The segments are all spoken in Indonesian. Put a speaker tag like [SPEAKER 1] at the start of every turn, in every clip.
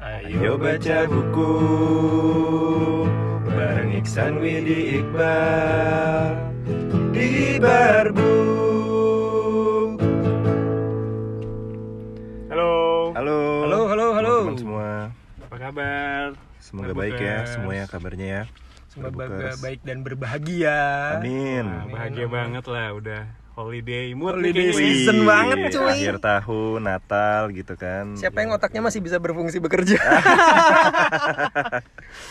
[SPEAKER 1] Ayo baca buku bareng Iksan Widi Iqbal di Barbuk.
[SPEAKER 2] Halo.
[SPEAKER 1] Halo.
[SPEAKER 3] Halo, halo, halo.
[SPEAKER 1] teman semua.
[SPEAKER 2] Apa kabar?
[SPEAKER 1] Semoga
[SPEAKER 2] Barbukers.
[SPEAKER 1] baik ya semuanya kabarnya ya.
[SPEAKER 3] Semoga baik dan berbahagia.
[SPEAKER 1] Amin.
[SPEAKER 2] Nah, bahagia banget lah udah holiday mood
[SPEAKER 3] Holiday
[SPEAKER 2] nih kayaknya.
[SPEAKER 3] season
[SPEAKER 1] Wih,
[SPEAKER 3] banget, cuy.
[SPEAKER 1] Akhir tahun, Natal gitu kan.
[SPEAKER 3] Siapa yang otaknya masih bisa berfungsi bekerja?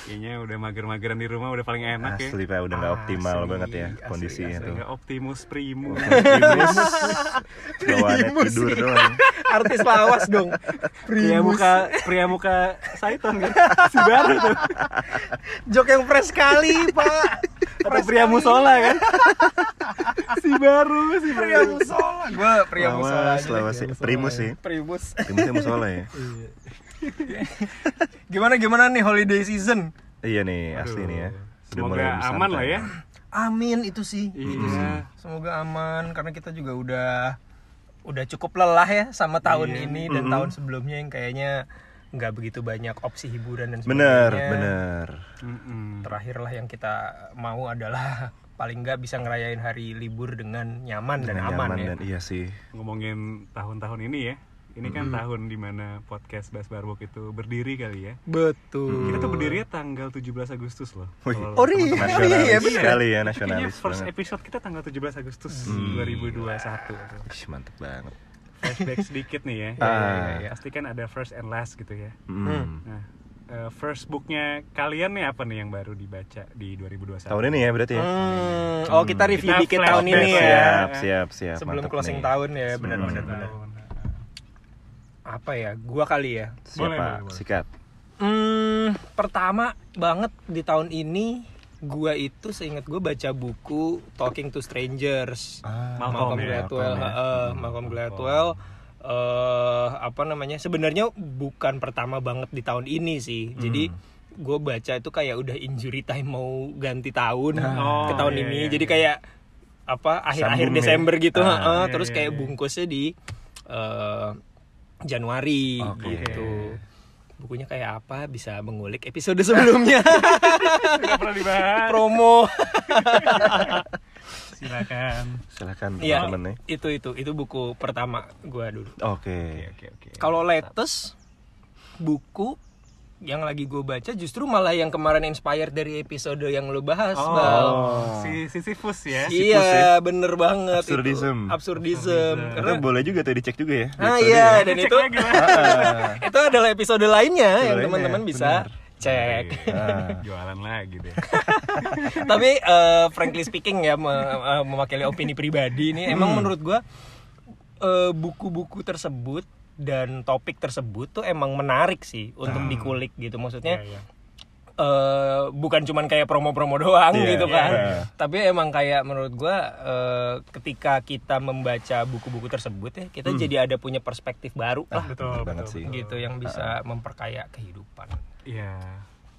[SPEAKER 2] Kayaknya udah mager-mageran di rumah udah paling enak ya.
[SPEAKER 1] Asli Pak, udah nggak optimal
[SPEAKER 3] Asli,
[SPEAKER 1] banget ya
[SPEAKER 3] asli,
[SPEAKER 1] kondisinya
[SPEAKER 3] asli.
[SPEAKER 1] tuh.
[SPEAKER 2] Nggak optimus primus.
[SPEAKER 1] Primus bawaannya
[SPEAKER 3] Primus,
[SPEAKER 1] tidur
[SPEAKER 3] iya.
[SPEAKER 1] doang.
[SPEAKER 3] Artis lawas dong.
[SPEAKER 2] pria muka pria muka Saiton kan. Si baru tuh.
[SPEAKER 3] Jok yang fresh sekali, Pak.
[SPEAKER 2] Atau pria musola kan. si baru, si
[SPEAKER 3] Pria musola. Gua pria musola.
[SPEAKER 1] lawas sih. Primus sih.
[SPEAKER 3] Primus.
[SPEAKER 1] Primusnya musola ya.
[SPEAKER 3] Gimana gimana nih holiday season?
[SPEAKER 1] Iya nih, asli nih ya.
[SPEAKER 2] Semoga aman lah ya.
[SPEAKER 3] Amin itu sih.
[SPEAKER 2] Iya.
[SPEAKER 3] Semoga aman karena kita juga udah udah cukup lelah ya sama tahun
[SPEAKER 2] Iya.
[SPEAKER 3] ini dan tahun sebelumnya yang kayaknya nggak begitu banyak opsi hiburan dan
[SPEAKER 1] Bener,
[SPEAKER 3] sebagainya.
[SPEAKER 1] bener.
[SPEAKER 2] Mm-mm.
[SPEAKER 3] Terakhir lah yang kita mau adalah paling nggak bisa ngerayain hari libur dengan nyaman dan
[SPEAKER 1] Dengan
[SPEAKER 3] aman
[SPEAKER 1] nyaman
[SPEAKER 3] ya.
[SPEAKER 1] dan iya sih.
[SPEAKER 2] Ngomongin tahun-tahun ini ya. Ini kan tahun di mana podcast Bas Barbuk itu berdiri kali ya.
[SPEAKER 3] Betul.
[SPEAKER 2] Kita tuh berdirinya tanggal 17 Agustus loh. Kalau
[SPEAKER 3] Oh, iya.
[SPEAKER 1] Nasionalis
[SPEAKER 3] iya, bener.
[SPEAKER 1] sekali ya,
[SPEAKER 2] Kayaknya
[SPEAKER 1] nasionalis
[SPEAKER 2] first
[SPEAKER 1] banget.
[SPEAKER 2] episode kita tanggal 17 Agustus
[SPEAKER 1] Hmm.
[SPEAKER 2] 2021.
[SPEAKER 1] Ih, mantep banget.
[SPEAKER 2] Flashback sedikit nih ya.
[SPEAKER 1] Ah.
[SPEAKER 2] Iya, iya, iya. Pasti kan ada first and last gitu ya.
[SPEAKER 1] Hmm.
[SPEAKER 2] Nah, eh, first booknya kalian nih apa nih yang baru dibaca di 2021?
[SPEAKER 1] Tahun ini ya berarti ya.
[SPEAKER 3] Hmm, oh kita review
[SPEAKER 2] Kita
[SPEAKER 3] dikit tahun ini
[SPEAKER 2] ya.
[SPEAKER 3] ya.
[SPEAKER 1] Siap, siap, siap.
[SPEAKER 3] Sebelum
[SPEAKER 1] Mantep
[SPEAKER 3] closing
[SPEAKER 1] nih.
[SPEAKER 3] tahun ya, benar
[SPEAKER 1] Hmm.
[SPEAKER 3] benar. Apa ya? Gua kali ya.
[SPEAKER 1] Siapa?
[SPEAKER 2] Boleh, boleh, boleh.
[SPEAKER 1] Sikat.
[SPEAKER 3] Hmm, pertama banget di tahun ini gua itu seingat gue baca buku Talking to Strangers
[SPEAKER 1] Ah,
[SPEAKER 2] Malcolm
[SPEAKER 3] Malcolm
[SPEAKER 2] ya,
[SPEAKER 3] Gladwell,
[SPEAKER 1] Malcolm ya.
[SPEAKER 3] heeh, Malcolm Gladwell eh apa namanya sebenarnya bukan pertama banget di tahun ini sih jadi gue baca itu kayak udah injury time mau ganti tahun
[SPEAKER 2] Oh,
[SPEAKER 3] ke tahun
[SPEAKER 2] iya,
[SPEAKER 3] ini
[SPEAKER 2] iya,
[SPEAKER 3] jadi
[SPEAKER 2] iya.
[SPEAKER 3] kayak apa akhir-akhir
[SPEAKER 1] Sambung ya.
[SPEAKER 3] Desember gitu
[SPEAKER 1] Ah,
[SPEAKER 3] heeh,
[SPEAKER 2] iya,
[SPEAKER 3] terus
[SPEAKER 2] iya,
[SPEAKER 3] kayak
[SPEAKER 2] iya.
[SPEAKER 3] bungkusnya di eh, Januari
[SPEAKER 1] Oke.
[SPEAKER 3] gitu bukunya kayak apa bisa mengulik episode sebelumnya
[SPEAKER 2] Tidak pernah dibahas.
[SPEAKER 3] promo
[SPEAKER 2] Silakan.
[SPEAKER 1] Silakan
[SPEAKER 3] Iya,
[SPEAKER 1] teman-teman nih.
[SPEAKER 3] itu itu itu buku pertama gua dulu.
[SPEAKER 1] Oke.
[SPEAKER 2] Oke, oke.
[SPEAKER 3] Kalau latest buku yang lagi gue baca justru malah yang kemarin inspired dari episode yang lu bahas, Bal.
[SPEAKER 2] Oh, si Sisyphus ya.
[SPEAKER 3] Iya, bener banget itu.
[SPEAKER 1] Absurdism.
[SPEAKER 3] Absurdism.
[SPEAKER 1] Karena
[SPEAKER 3] Karena
[SPEAKER 1] boleh juga tuh dicek juga ya.
[SPEAKER 3] Ah iya,
[SPEAKER 1] ya.
[SPEAKER 3] dan
[SPEAKER 2] Cek
[SPEAKER 3] itu
[SPEAKER 2] lagi lah.
[SPEAKER 1] Ah,
[SPEAKER 3] itu adalah episode lainnya yang teman-teman bisa cek.
[SPEAKER 1] ah.
[SPEAKER 2] Jualan lagi deh.
[SPEAKER 3] Tapi eh, frankly speaking ya me- eh, mewakili opini pribadi ini emang
[SPEAKER 1] Hmm.
[SPEAKER 3] menurut gua eh, buku-buku tersebut dan topik tersebut tuh emang menarik sih untuk dikulik gitu maksudnya
[SPEAKER 2] Iya, iya.
[SPEAKER 3] eh, bukan cuman kayak promo-promo doang
[SPEAKER 1] Iya,
[SPEAKER 3] gitu kan
[SPEAKER 1] iya.
[SPEAKER 3] tapi emang kayak menurut gua eh, ketika kita membaca buku-buku tersebut ya kita jadi ada punya perspektif baru lah
[SPEAKER 2] Betul,
[SPEAKER 1] banget
[SPEAKER 2] betul.
[SPEAKER 1] sih.
[SPEAKER 3] gitu yang bisa memperkaya kehidupan
[SPEAKER 2] Iya.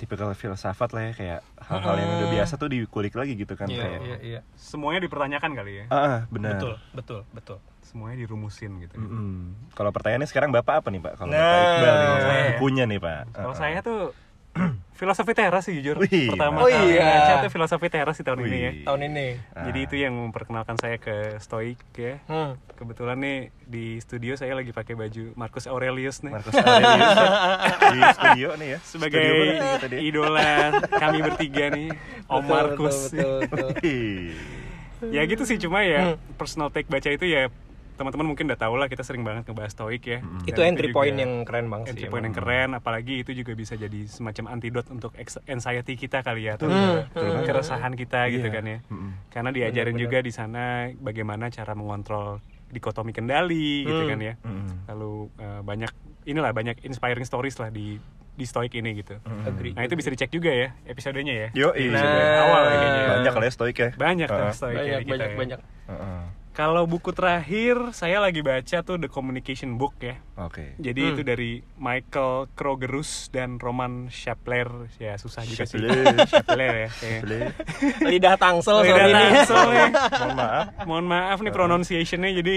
[SPEAKER 1] Tipikal filsafat lah ya kayak hal-hal yang udah biasa tuh dikulik lagi gitu kan
[SPEAKER 3] iya
[SPEAKER 1] kayak.
[SPEAKER 3] iya iya
[SPEAKER 2] Semuanya dipertanyakan kali ya.
[SPEAKER 1] Ah, ah, benar.
[SPEAKER 3] betul betul betul
[SPEAKER 2] Semuanya dirumusin gitu.
[SPEAKER 1] Mm-mm. Kalau pertanyaannya sekarang Bapak apa nih, Pak? Kalau
[SPEAKER 3] Nah,
[SPEAKER 1] Bapak Iqbal nih,
[SPEAKER 2] saya ya.
[SPEAKER 1] bukunya nih, Pak.
[SPEAKER 2] Kalau
[SPEAKER 1] Ah,
[SPEAKER 2] saya tuh filosofi teras sih jujur.
[SPEAKER 1] Wih,
[SPEAKER 2] Pertama
[SPEAKER 3] Oh
[SPEAKER 2] kali
[SPEAKER 3] iya.
[SPEAKER 2] baca tuh filosofi teras di tahun ini ya.
[SPEAKER 1] Wih.
[SPEAKER 3] tahun ini
[SPEAKER 1] Ah.
[SPEAKER 2] Jadi itu yang memperkenalkan saya ke stoik ya.
[SPEAKER 3] hmm.
[SPEAKER 2] Kebetulan nih di studio saya lagi pakai baju Marcus Aurelius nih.
[SPEAKER 1] Marcus Aurelius di studio nih ya.
[SPEAKER 2] sebagai
[SPEAKER 1] Studio nih
[SPEAKER 2] idola kami bertiga nih Om
[SPEAKER 3] Betul,
[SPEAKER 2] Markus
[SPEAKER 3] betul, betul, betul.
[SPEAKER 1] Wih.
[SPEAKER 2] ya gitu sih cuma
[SPEAKER 3] Hmm.
[SPEAKER 2] ya personal take baca itu ya teman-teman mungkin udah tahu lah kita sering banget ngebahas stoik ya Dan
[SPEAKER 3] itu entry
[SPEAKER 2] juga
[SPEAKER 3] point yang keren banget
[SPEAKER 2] entry
[SPEAKER 3] sih
[SPEAKER 2] point
[SPEAKER 3] emang.
[SPEAKER 2] yang keren apalagi itu juga bisa jadi semacam antidot untuk anxiety kita kali ya atau
[SPEAKER 3] Hmm,
[SPEAKER 1] betul banget.
[SPEAKER 2] keresahan kita gitu
[SPEAKER 1] Iya.
[SPEAKER 2] kan ya
[SPEAKER 1] Mm-mm.
[SPEAKER 2] karena diajarin juga di sana bagaimana cara mengontrol dikotomi kendali gitu
[SPEAKER 3] Hmm.
[SPEAKER 2] kan ya
[SPEAKER 1] Mm-mm.
[SPEAKER 2] lalu eh, banyak inilah banyak inspiring stories lah di di stoik ini gitu
[SPEAKER 3] Agree.
[SPEAKER 2] Nah itu bisa dicek juga ya episodenya ya.
[SPEAKER 1] Yo, iya.
[SPEAKER 2] Episode awal ya kayaknya.
[SPEAKER 1] Banyak kali ya stoik ya.
[SPEAKER 2] Banyak tuh
[SPEAKER 1] Ah.
[SPEAKER 2] stoik
[SPEAKER 3] banyak
[SPEAKER 2] kita
[SPEAKER 3] banyak
[SPEAKER 2] ya.
[SPEAKER 3] banyak
[SPEAKER 1] Heeh.
[SPEAKER 2] Kalau buku terakhir saya lagi baca tuh The Communication Book ya.
[SPEAKER 1] Oke.
[SPEAKER 2] Jadi
[SPEAKER 3] Hmm.
[SPEAKER 2] itu dari Michael Krogerus dan Roman Shapler ya susah juga sih.
[SPEAKER 1] Shapler.
[SPEAKER 2] Shapler ya.
[SPEAKER 1] Boleh.
[SPEAKER 3] lidah tangsel
[SPEAKER 2] Lidah
[SPEAKER 3] sorry nih
[SPEAKER 2] tangsel nih.
[SPEAKER 1] Mohon maaf.
[SPEAKER 2] Mohon maaf nih pronunciationnya jadi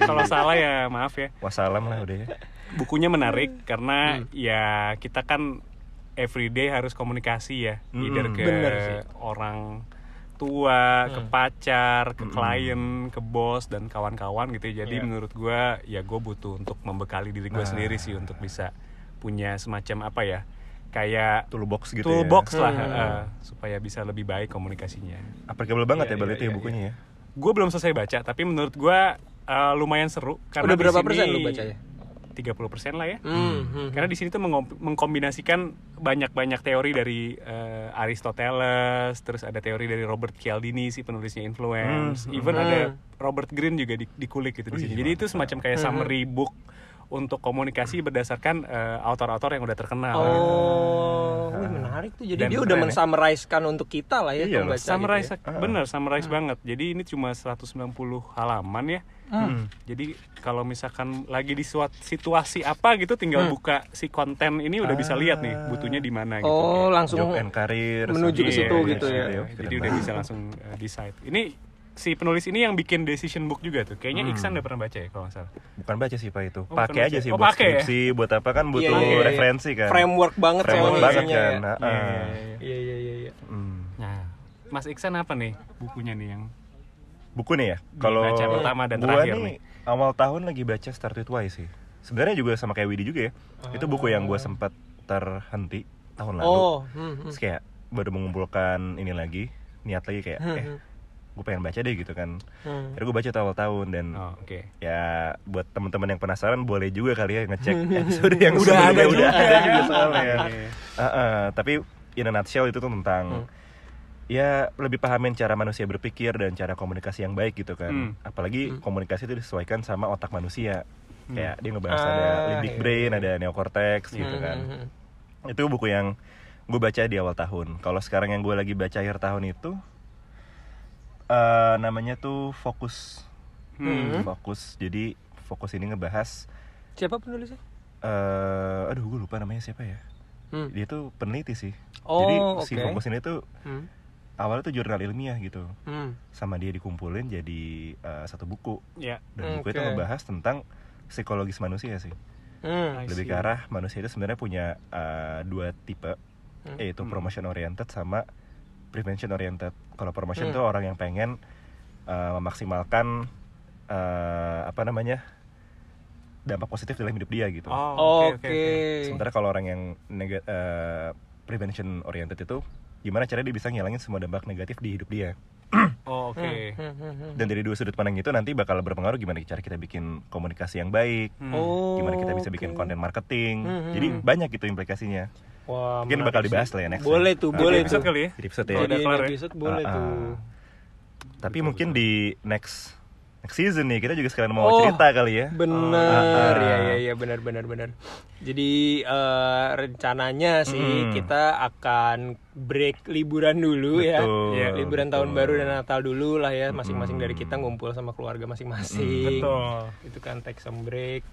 [SPEAKER 2] kalau salah ya maaf ya.
[SPEAKER 1] Wassalam lah udah ya.
[SPEAKER 2] bukunya menarik
[SPEAKER 3] Hmm.
[SPEAKER 2] karena ya kita kan everyday harus komunikasi ya,
[SPEAKER 1] Mm-mm.
[SPEAKER 2] either ke
[SPEAKER 3] Bener sih.
[SPEAKER 2] orang tua, ke
[SPEAKER 3] Hmm.
[SPEAKER 2] pacar, ke klien, ke bos dan kawan-kawan gitu. ya. Jadi
[SPEAKER 3] Iya.
[SPEAKER 2] menurut gua ya gue butuh untuk membekali diri gue
[SPEAKER 1] Nah.
[SPEAKER 2] sendiri sih untuk bisa punya semacam apa ya kayak
[SPEAKER 1] toolbox gitu
[SPEAKER 2] toolbox
[SPEAKER 1] ya.
[SPEAKER 2] lah
[SPEAKER 3] Hmm.
[SPEAKER 2] eh, supaya bisa lebih baik komunikasinya.
[SPEAKER 1] applicable banget
[SPEAKER 3] Iya,
[SPEAKER 1] ya Bal
[SPEAKER 3] iya,
[SPEAKER 1] itu ya
[SPEAKER 3] iya,
[SPEAKER 1] bukunya ya
[SPEAKER 2] Gue belum selesai baca, tapi menurut gua eh, lumayan seru.
[SPEAKER 3] Udah
[SPEAKER 2] Karena di
[SPEAKER 3] berapa
[SPEAKER 2] sini
[SPEAKER 3] persen lu bacanya?
[SPEAKER 2] 30% lah ya.
[SPEAKER 3] Hmm, hmm.
[SPEAKER 2] Karena di sini tuh mengom- mengkombinasikan banyak-banyak teori dari eh, Aristoteles, terus ada teori dari Robert Cialdini si penulisnya Influence,
[SPEAKER 1] Hmm,
[SPEAKER 2] even
[SPEAKER 3] hmm.
[SPEAKER 2] ada Robert Greene juga di, dikulik gitu di sini. Jadi itu semacam kayak
[SPEAKER 3] Hmm.
[SPEAKER 2] summary book untuk komunikasi berdasarkan eh, autor-autor yang udah terkenal.
[SPEAKER 3] Oh, wih, menarik tuh. Jadi
[SPEAKER 2] Dan
[SPEAKER 3] dia udah
[SPEAKER 2] keren ya.
[SPEAKER 3] mensummarizekan untuk kita lah ya
[SPEAKER 1] Iya,
[SPEAKER 3] pembaca
[SPEAKER 2] Summarize,
[SPEAKER 3] gitu ya.
[SPEAKER 1] Ah.
[SPEAKER 2] bener, summarize banget. Jadi ini cuma 190 halaman ya.
[SPEAKER 1] Hmm.
[SPEAKER 2] Jadi kalau misalkan lagi di suatu situasi apa gitu, tinggal
[SPEAKER 3] Hmm.
[SPEAKER 2] buka si konten ini udah bisa lihat nih butuhnya di mana gitu.
[SPEAKER 3] Oh, langsung
[SPEAKER 1] job and career
[SPEAKER 3] menuju ke situ
[SPEAKER 1] iya,
[SPEAKER 3] gitu
[SPEAKER 1] iya,
[SPEAKER 3] ya.
[SPEAKER 1] iya,
[SPEAKER 2] Jadi
[SPEAKER 1] keren
[SPEAKER 2] udah bisa langsung uh, decide. Ini si penulis ini yang bikin decision book juga tuh. Kayaknya
[SPEAKER 1] Hmm.
[SPEAKER 2] Iksan udah pernah baca ya kalau nggak salah.
[SPEAKER 1] bukan baca sih pak itu
[SPEAKER 2] Oh,
[SPEAKER 1] pakai aja
[SPEAKER 2] baca.
[SPEAKER 1] sih
[SPEAKER 2] Oh,
[SPEAKER 1] buat
[SPEAKER 2] pakai ya?
[SPEAKER 1] skripsi buat apa kan butuh
[SPEAKER 3] Iya, iya, iya.
[SPEAKER 1] referensi kan
[SPEAKER 3] framework banget
[SPEAKER 1] Framework banget kan
[SPEAKER 3] ya.
[SPEAKER 2] Iya,
[SPEAKER 1] ah.
[SPEAKER 2] iya, iya.
[SPEAKER 3] Iya, iya, iya, iya.
[SPEAKER 1] Hmm.
[SPEAKER 2] Nah, Mas Iksan apa nih bukunya nih yang
[SPEAKER 1] buku nih ya kalau
[SPEAKER 2] Dibaca pertama dan
[SPEAKER 1] gua
[SPEAKER 2] terakhir
[SPEAKER 1] nih,
[SPEAKER 2] nih.
[SPEAKER 1] awal tahun lagi baca Start With Why sih sebenarnya juga sama kayak Widi juga ya itu buku yang gue sempat terhenti tahun lalu
[SPEAKER 3] Oh, hmm, hmm.
[SPEAKER 1] terus kayak baru mengumpulkan ini lagi niat lagi kayak
[SPEAKER 3] Hmm,
[SPEAKER 1] eh
[SPEAKER 3] hmm.
[SPEAKER 1] Gue pengen baca deh gitu kan
[SPEAKER 3] Hmm.
[SPEAKER 1] Akhirnya gue baca awal tahun dan
[SPEAKER 2] Oh, oke.
[SPEAKER 1] ya buat teman-teman yang penasaran boleh juga kali ya ngecek episode yang
[SPEAKER 2] Udah ada
[SPEAKER 1] udah ada juga soalnya.
[SPEAKER 2] Iya.
[SPEAKER 1] Ah, ah, tapi in a nutshell itu tuh tentang
[SPEAKER 3] Hmm.
[SPEAKER 1] ya lebih pahamin cara manusia berpikir dan cara komunikasi yang baik gitu kan.
[SPEAKER 2] Hmm.
[SPEAKER 1] Apalagi
[SPEAKER 3] Hmm.
[SPEAKER 1] komunikasi itu disesuaikan sama otak manusia.
[SPEAKER 2] Hmm.
[SPEAKER 1] Kayak dia ngebahas
[SPEAKER 3] Ah,
[SPEAKER 1] ada limbic
[SPEAKER 3] iya,
[SPEAKER 1] brain,
[SPEAKER 3] iya.
[SPEAKER 1] ada neocortex gitu
[SPEAKER 3] Hmm,
[SPEAKER 1] kan.
[SPEAKER 3] hmm, hmm.
[SPEAKER 1] Itu buku yang gue baca di awal tahun. Kalau sekarang yang gue lagi baca akhir tahun itu eh namanya tuh fokus
[SPEAKER 2] Hmm.
[SPEAKER 1] fokus jadi fokus ini ngebahas
[SPEAKER 3] Siapa penulisnya?
[SPEAKER 1] eh aduh gue lupa namanya siapa ya
[SPEAKER 3] Hmm.
[SPEAKER 1] dia tuh peneliti sih
[SPEAKER 3] Oh,
[SPEAKER 1] jadi
[SPEAKER 3] oke.
[SPEAKER 1] si fokus ini tuh
[SPEAKER 3] Hmm.
[SPEAKER 1] awalnya tuh jurnal ilmiah gitu
[SPEAKER 3] Hmm.
[SPEAKER 1] sama dia dikumpulin jadi eh, satu buku
[SPEAKER 2] Ya.
[SPEAKER 1] dan buku itu
[SPEAKER 3] Oke.
[SPEAKER 1] ngebahas tentang psikologis manusia sih
[SPEAKER 3] Hmm.
[SPEAKER 1] Lebih ke arah manusia itu sebenarnya punya eh, dua tipe
[SPEAKER 3] Hmm.
[SPEAKER 1] yaitu
[SPEAKER 2] Hmm.
[SPEAKER 1] promotion oriented sama prevention oriented kalau promotion
[SPEAKER 3] Hmm.
[SPEAKER 1] tuh orang yang pengen eh, memaksimalkan eh, apa namanya dampak positif dalam hidup dia gitu
[SPEAKER 2] Oh,
[SPEAKER 3] Oke.
[SPEAKER 2] oke, oke, oke.
[SPEAKER 1] Sementara kalau orang yang nega, eh, prevention oriented itu gimana caranya dia bisa ngilangin semua dampak negatif di hidup dia.
[SPEAKER 2] Oh, oke.
[SPEAKER 3] Hmm, hmm, hmm.
[SPEAKER 1] Dan dari dua sudut pandang itu nanti bakal berpengaruh gimana cara kita bikin komunikasi yang baik,
[SPEAKER 2] Hmm.
[SPEAKER 3] Oh,
[SPEAKER 1] gimana kita bisa bikin
[SPEAKER 3] oke.
[SPEAKER 1] konten marketing.
[SPEAKER 3] Hmm, hmm,
[SPEAKER 1] Jadi
[SPEAKER 3] hmm.
[SPEAKER 1] banyak gitu implikasinya.
[SPEAKER 3] Wah,
[SPEAKER 1] Mungkin bakal dibahas lah ya next.
[SPEAKER 3] Boleh
[SPEAKER 1] ya.
[SPEAKER 3] tuh,
[SPEAKER 1] Oke.
[SPEAKER 3] boleh
[SPEAKER 2] Jadi episode
[SPEAKER 3] tuh.
[SPEAKER 2] kali ya?
[SPEAKER 1] Jadi episode
[SPEAKER 3] Kalau
[SPEAKER 1] ya.
[SPEAKER 2] udah
[SPEAKER 3] di
[SPEAKER 2] kelar ya?
[SPEAKER 3] episode boleh
[SPEAKER 1] Ah,
[SPEAKER 3] tuh.
[SPEAKER 1] ah. Tapi
[SPEAKER 2] Betul,
[SPEAKER 1] mungkin
[SPEAKER 2] betul.
[SPEAKER 1] di next next season nih kita juga sekalian mau
[SPEAKER 3] Oh,
[SPEAKER 1] cerita kali ya.
[SPEAKER 3] Bener,
[SPEAKER 1] Ah, ah.
[SPEAKER 3] ya ya ya benar benar benar. Jadi eh, rencananya sih kita akan break liburan dulu ya.
[SPEAKER 1] Betul,
[SPEAKER 3] Ya, liburan
[SPEAKER 1] betul.
[SPEAKER 3] tahun baru dan Natal dulu lah ya, masing-masing dari kita ngumpul sama keluarga masing-masing.
[SPEAKER 2] Betul.
[SPEAKER 3] Itu kan take some break,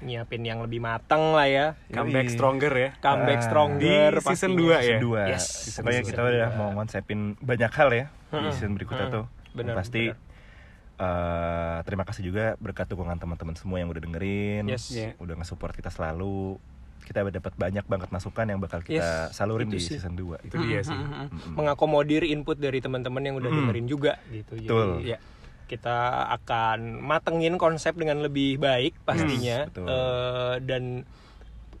[SPEAKER 3] nyiapin yang lebih matang lah ya.
[SPEAKER 2] Comeback stronger ya.
[SPEAKER 3] Comeback
[SPEAKER 1] Ah.
[SPEAKER 3] stronger
[SPEAKER 2] Di season
[SPEAKER 3] pastinya.
[SPEAKER 2] 2 ya?
[SPEAKER 1] Season 2.
[SPEAKER 3] Yes,
[SPEAKER 1] Pokoknya
[SPEAKER 3] season
[SPEAKER 1] kita
[SPEAKER 3] dua.
[SPEAKER 1] udah mau ngonsepin banyak hal ya di
[SPEAKER 3] Hmm.
[SPEAKER 1] season berikutnya
[SPEAKER 3] Hmm.
[SPEAKER 1] tuh.
[SPEAKER 3] Bener,
[SPEAKER 1] Pasti
[SPEAKER 3] bener.
[SPEAKER 1] eh, terima kasih juga berkat dukungan teman-teman semua yang udah dengerin,
[SPEAKER 3] Yes.
[SPEAKER 2] Iya.
[SPEAKER 1] udah nge-support kita selalu. Kita dapat banyak banget masukan yang bakal kita
[SPEAKER 3] Yes,
[SPEAKER 1] salurin
[SPEAKER 3] itu
[SPEAKER 1] di
[SPEAKER 3] sih.
[SPEAKER 1] season 2.
[SPEAKER 2] Itu dia sih.
[SPEAKER 3] Mm. Mengakomodir input dari teman-teman yang udah
[SPEAKER 1] Mm.
[SPEAKER 3] dengerin juga gitu.
[SPEAKER 1] Betul.
[SPEAKER 3] Jadi ya kita akan matengin konsep dengan lebih baik pastinya.
[SPEAKER 1] Yes, betul.
[SPEAKER 3] Eh, dan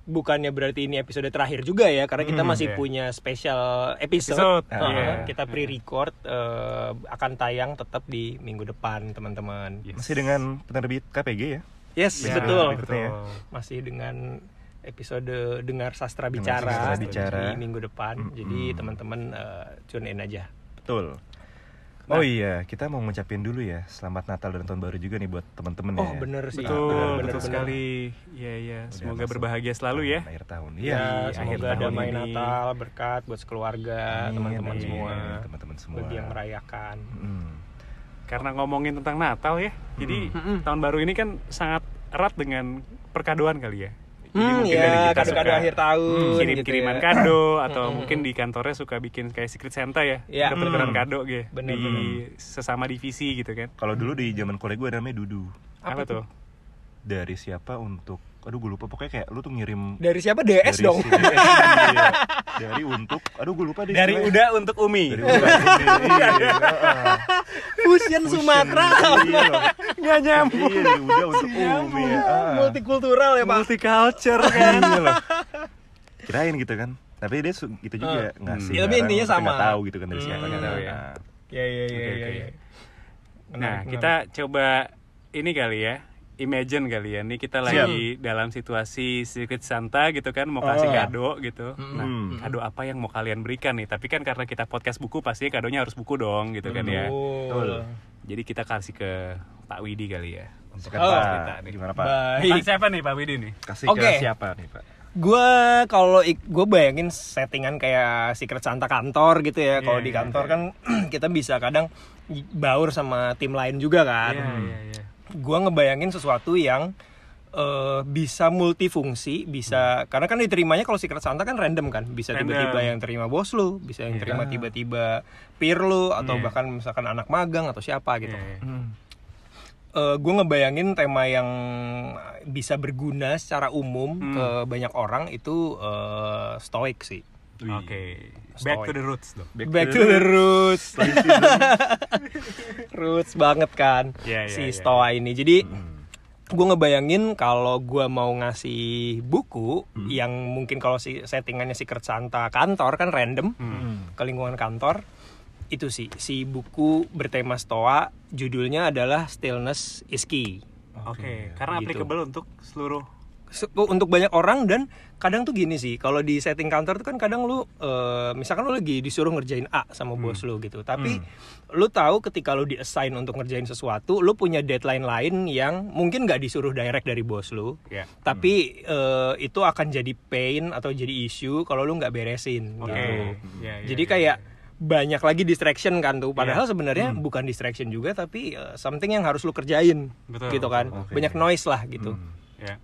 [SPEAKER 3] bukannya berarti ini episode terakhir juga ya karena kita
[SPEAKER 1] Mm,
[SPEAKER 3] masih
[SPEAKER 2] iya.
[SPEAKER 3] punya special episode.
[SPEAKER 2] Episode,
[SPEAKER 3] Eh,
[SPEAKER 1] iya.
[SPEAKER 3] Kita pre-record eh, akan tayang tetap di minggu depan teman-teman.
[SPEAKER 2] Yes.
[SPEAKER 1] Masih dengan penerbit KPG ya?
[SPEAKER 3] Yes,
[SPEAKER 1] Ya,
[SPEAKER 3] betul.
[SPEAKER 1] ya.
[SPEAKER 3] Masih dengan episode dengar sastra
[SPEAKER 1] Dengar
[SPEAKER 3] bicara,
[SPEAKER 1] Sastra Bicara.
[SPEAKER 3] di minggu depan.
[SPEAKER 1] Mm-mm.
[SPEAKER 3] Jadi teman-teman eh, tune in aja.
[SPEAKER 1] Betul.
[SPEAKER 3] Nah.
[SPEAKER 1] Oh iya, kita mau ngucapin dulu ya selamat Natal dan tahun baru juga nih buat teman-teman ya.
[SPEAKER 3] Oh bener sih.
[SPEAKER 2] Betul,
[SPEAKER 3] bener,
[SPEAKER 2] betul
[SPEAKER 3] bener,
[SPEAKER 2] sekali. Iya, iya. Semoga berbahagia selalu ya.
[SPEAKER 1] Akhir tahun.
[SPEAKER 3] Ya,
[SPEAKER 1] Iya.
[SPEAKER 2] akhir
[SPEAKER 3] semoga
[SPEAKER 2] tahun
[SPEAKER 3] damai
[SPEAKER 2] ini.
[SPEAKER 3] Natal, berkat buat sekeluarga,
[SPEAKER 1] Amin,
[SPEAKER 3] teman-teman semua,
[SPEAKER 1] Teman-teman semua.
[SPEAKER 3] bagi yang merayakan.
[SPEAKER 1] Mm.
[SPEAKER 2] Karena ngomongin tentang Natal ya. Jadi
[SPEAKER 3] Hmm.
[SPEAKER 2] tahun baru ini kan sangat erat dengan perkaduan kali ya. Jadi
[SPEAKER 3] Hmm,
[SPEAKER 2] mungkin dari
[SPEAKER 3] ya,
[SPEAKER 2] kita
[SPEAKER 3] kado-kado
[SPEAKER 2] suka
[SPEAKER 3] akhir tahun
[SPEAKER 2] kirim-kiriman
[SPEAKER 3] gitu ya.
[SPEAKER 2] kado atau
[SPEAKER 3] Hmm,
[SPEAKER 2] mungkin di kantornya suka bikin kayak secret Santa ya,
[SPEAKER 3] Ya.
[SPEAKER 2] tuker-tukeran
[SPEAKER 1] Hmm.
[SPEAKER 2] kado gitu
[SPEAKER 3] Bener,
[SPEAKER 2] di
[SPEAKER 3] bener.
[SPEAKER 2] sesama divisi gitu kan.
[SPEAKER 1] Kalau dulu di zaman kuliah gue namanya Dudu.
[SPEAKER 2] Apa, tuh?
[SPEAKER 1] Dari siapa untuk aduh gue lupa pokoknya kayak lu tuh ngirim
[SPEAKER 3] Dari siapa? DS
[SPEAKER 1] dari
[SPEAKER 3] dong.
[SPEAKER 1] si- iya. dari untuk aduh gue lupa deh
[SPEAKER 2] Dari
[SPEAKER 1] istilahnya.
[SPEAKER 2] udah untuk Umi.
[SPEAKER 1] dari udah iya, iya, heeh.
[SPEAKER 3] Fusion Sumatera.
[SPEAKER 1] iya.
[SPEAKER 2] Nggak nyambung.
[SPEAKER 1] iya dari udah untuk umi ya ah.
[SPEAKER 3] Multikultural ya, Pak.
[SPEAKER 2] Multiculture kan.
[SPEAKER 1] Iya loh. kirain gitu kan tapi dia gitu juga
[SPEAKER 3] Ah.
[SPEAKER 1] ngasih
[SPEAKER 3] Ya, tapi intinya sama.
[SPEAKER 1] nggak tahu gitu kan dari
[SPEAKER 3] Hmm.
[SPEAKER 1] siapa
[SPEAKER 2] Nggak tahu ya.
[SPEAKER 1] Nah,
[SPEAKER 3] Ya ya ya ya. ya.
[SPEAKER 2] Nah,
[SPEAKER 3] Menarik,
[SPEAKER 2] kita coba ini kali ya. Imagine kali ya, nih kita lagi dalam situasi Secret Santa gitu kan, mau kasih
[SPEAKER 3] Oh.
[SPEAKER 2] kado gitu. Nah,
[SPEAKER 1] Mm.
[SPEAKER 2] kado apa yang mau kalian berikan nih? Tapi kan karena kita podcast buku, pastinya kadonya harus buku dong gitu kan ya.
[SPEAKER 3] Betul.
[SPEAKER 2] Jadi kita kasih ke Pak Widi kali ya.
[SPEAKER 1] Silakan,
[SPEAKER 3] Oh.
[SPEAKER 2] Cerita nih.
[SPEAKER 1] gimana pak
[SPEAKER 3] Baik.
[SPEAKER 2] Pak siapa nih Pak Widi nih?
[SPEAKER 1] kasih
[SPEAKER 3] Oke.
[SPEAKER 1] ke siapa nih pak
[SPEAKER 3] Gue kalau gue bayangin settingan kayak Secret Santa kantor gitu ya. Kalau
[SPEAKER 2] Iya,
[SPEAKER 3] di
[SPEAKER 2] iya,
[SPEAKER 3] kantor kan kita bisa kadang baur sama tim lain juga kan.
[SPEAKER 2] Iya, iya, iya.
[SPEAKER 3] Gue ngebayangin sesuatu yang eh, bisa multifungsi, bisa karena kan diterimanya kalau Secret Santa kan random kan, bisa tiba-tiba yang terima bos lu, bisa yang
[SPEAKER 2] Iya.
[SPEAKER 3] terima tiba-tiba peer lu atau
[SPEAKER 2] Iya.
[SPEAKER 3] bahkan misalkan anak magang atau siapa gitu.
[SPEAKER 2] Iya, iya.
[SPEAKER 3] gue ngebayangin tema yang bisa berguna secara umum
[SPEAKER 2] Hmm.
[SPEAKER 3] ke banyak orang itu eh, stoik sih.
[SPEAKER 2] Oke. Back to the roots dong.
[SPEAKER 3] Back, to the roots. roots banget kan
[SPEAKER 2] Iya, iya,
[SPEAKER 3] si
[SPEAKER 2] iya,
[SPEAKER 3] stoa ini. Jadi gue ngebayangin kalau gue mau ngasih buku yang mungkin kalau si settingannya Secret Santa kantor kan random
[SPEAKER 2] Hmm.
[SPEAKER 3] ke lingkungan kantor itu sih si buku bertema stoa judulnya adalah Stillness is Key.
[SPEAKER 2] Oke, karena
[SPEAKER 3] Gitu.
[SPEAKER 2] applicable untuk seluruh
[SPEAKER 3] Se- untuk banyak orang dan kadang tuh gini sih kalau di setting kantor tuh kan kadang lu eh, misalkan lu lagi disuruh ngerjain A sama bos lu gitu tapi lu tahu ketika lu di assign untuk ngerjain sesuatu lu punya deadline lain yang mungkin nggak disuruh direct dari bos lu
[SPEAKER 2] ya.
[SPEAKER 3] tapi eh, itu akan jadi pain atau jadi issue kalau lu nggak beresin
[SPEAKER 2] Oke.
[SPEAKER 3] gitu
[SPEAKER 2] Ya, ya,
[SPEAKER 3] jadi
[SPEAKER 2] ya,
[SPEAKER 3] kayak
[SPEAKER 2] ya.
[SPEAKER 3] banyak lagi distraction kan tuh padahal
[SPEAKER 2] Iya.
[SPEAKER 3] sebenarnya bukan distraction juga tapi eh, something yang harus lu kerjain
[SPEAKER 2] Betul,
[SPEAKER 3] gitu kan.
[SPEAKER 1] Oke.
[SPEAKER 3] banyak noise lah gitu
[SPEAKER 2] Ya.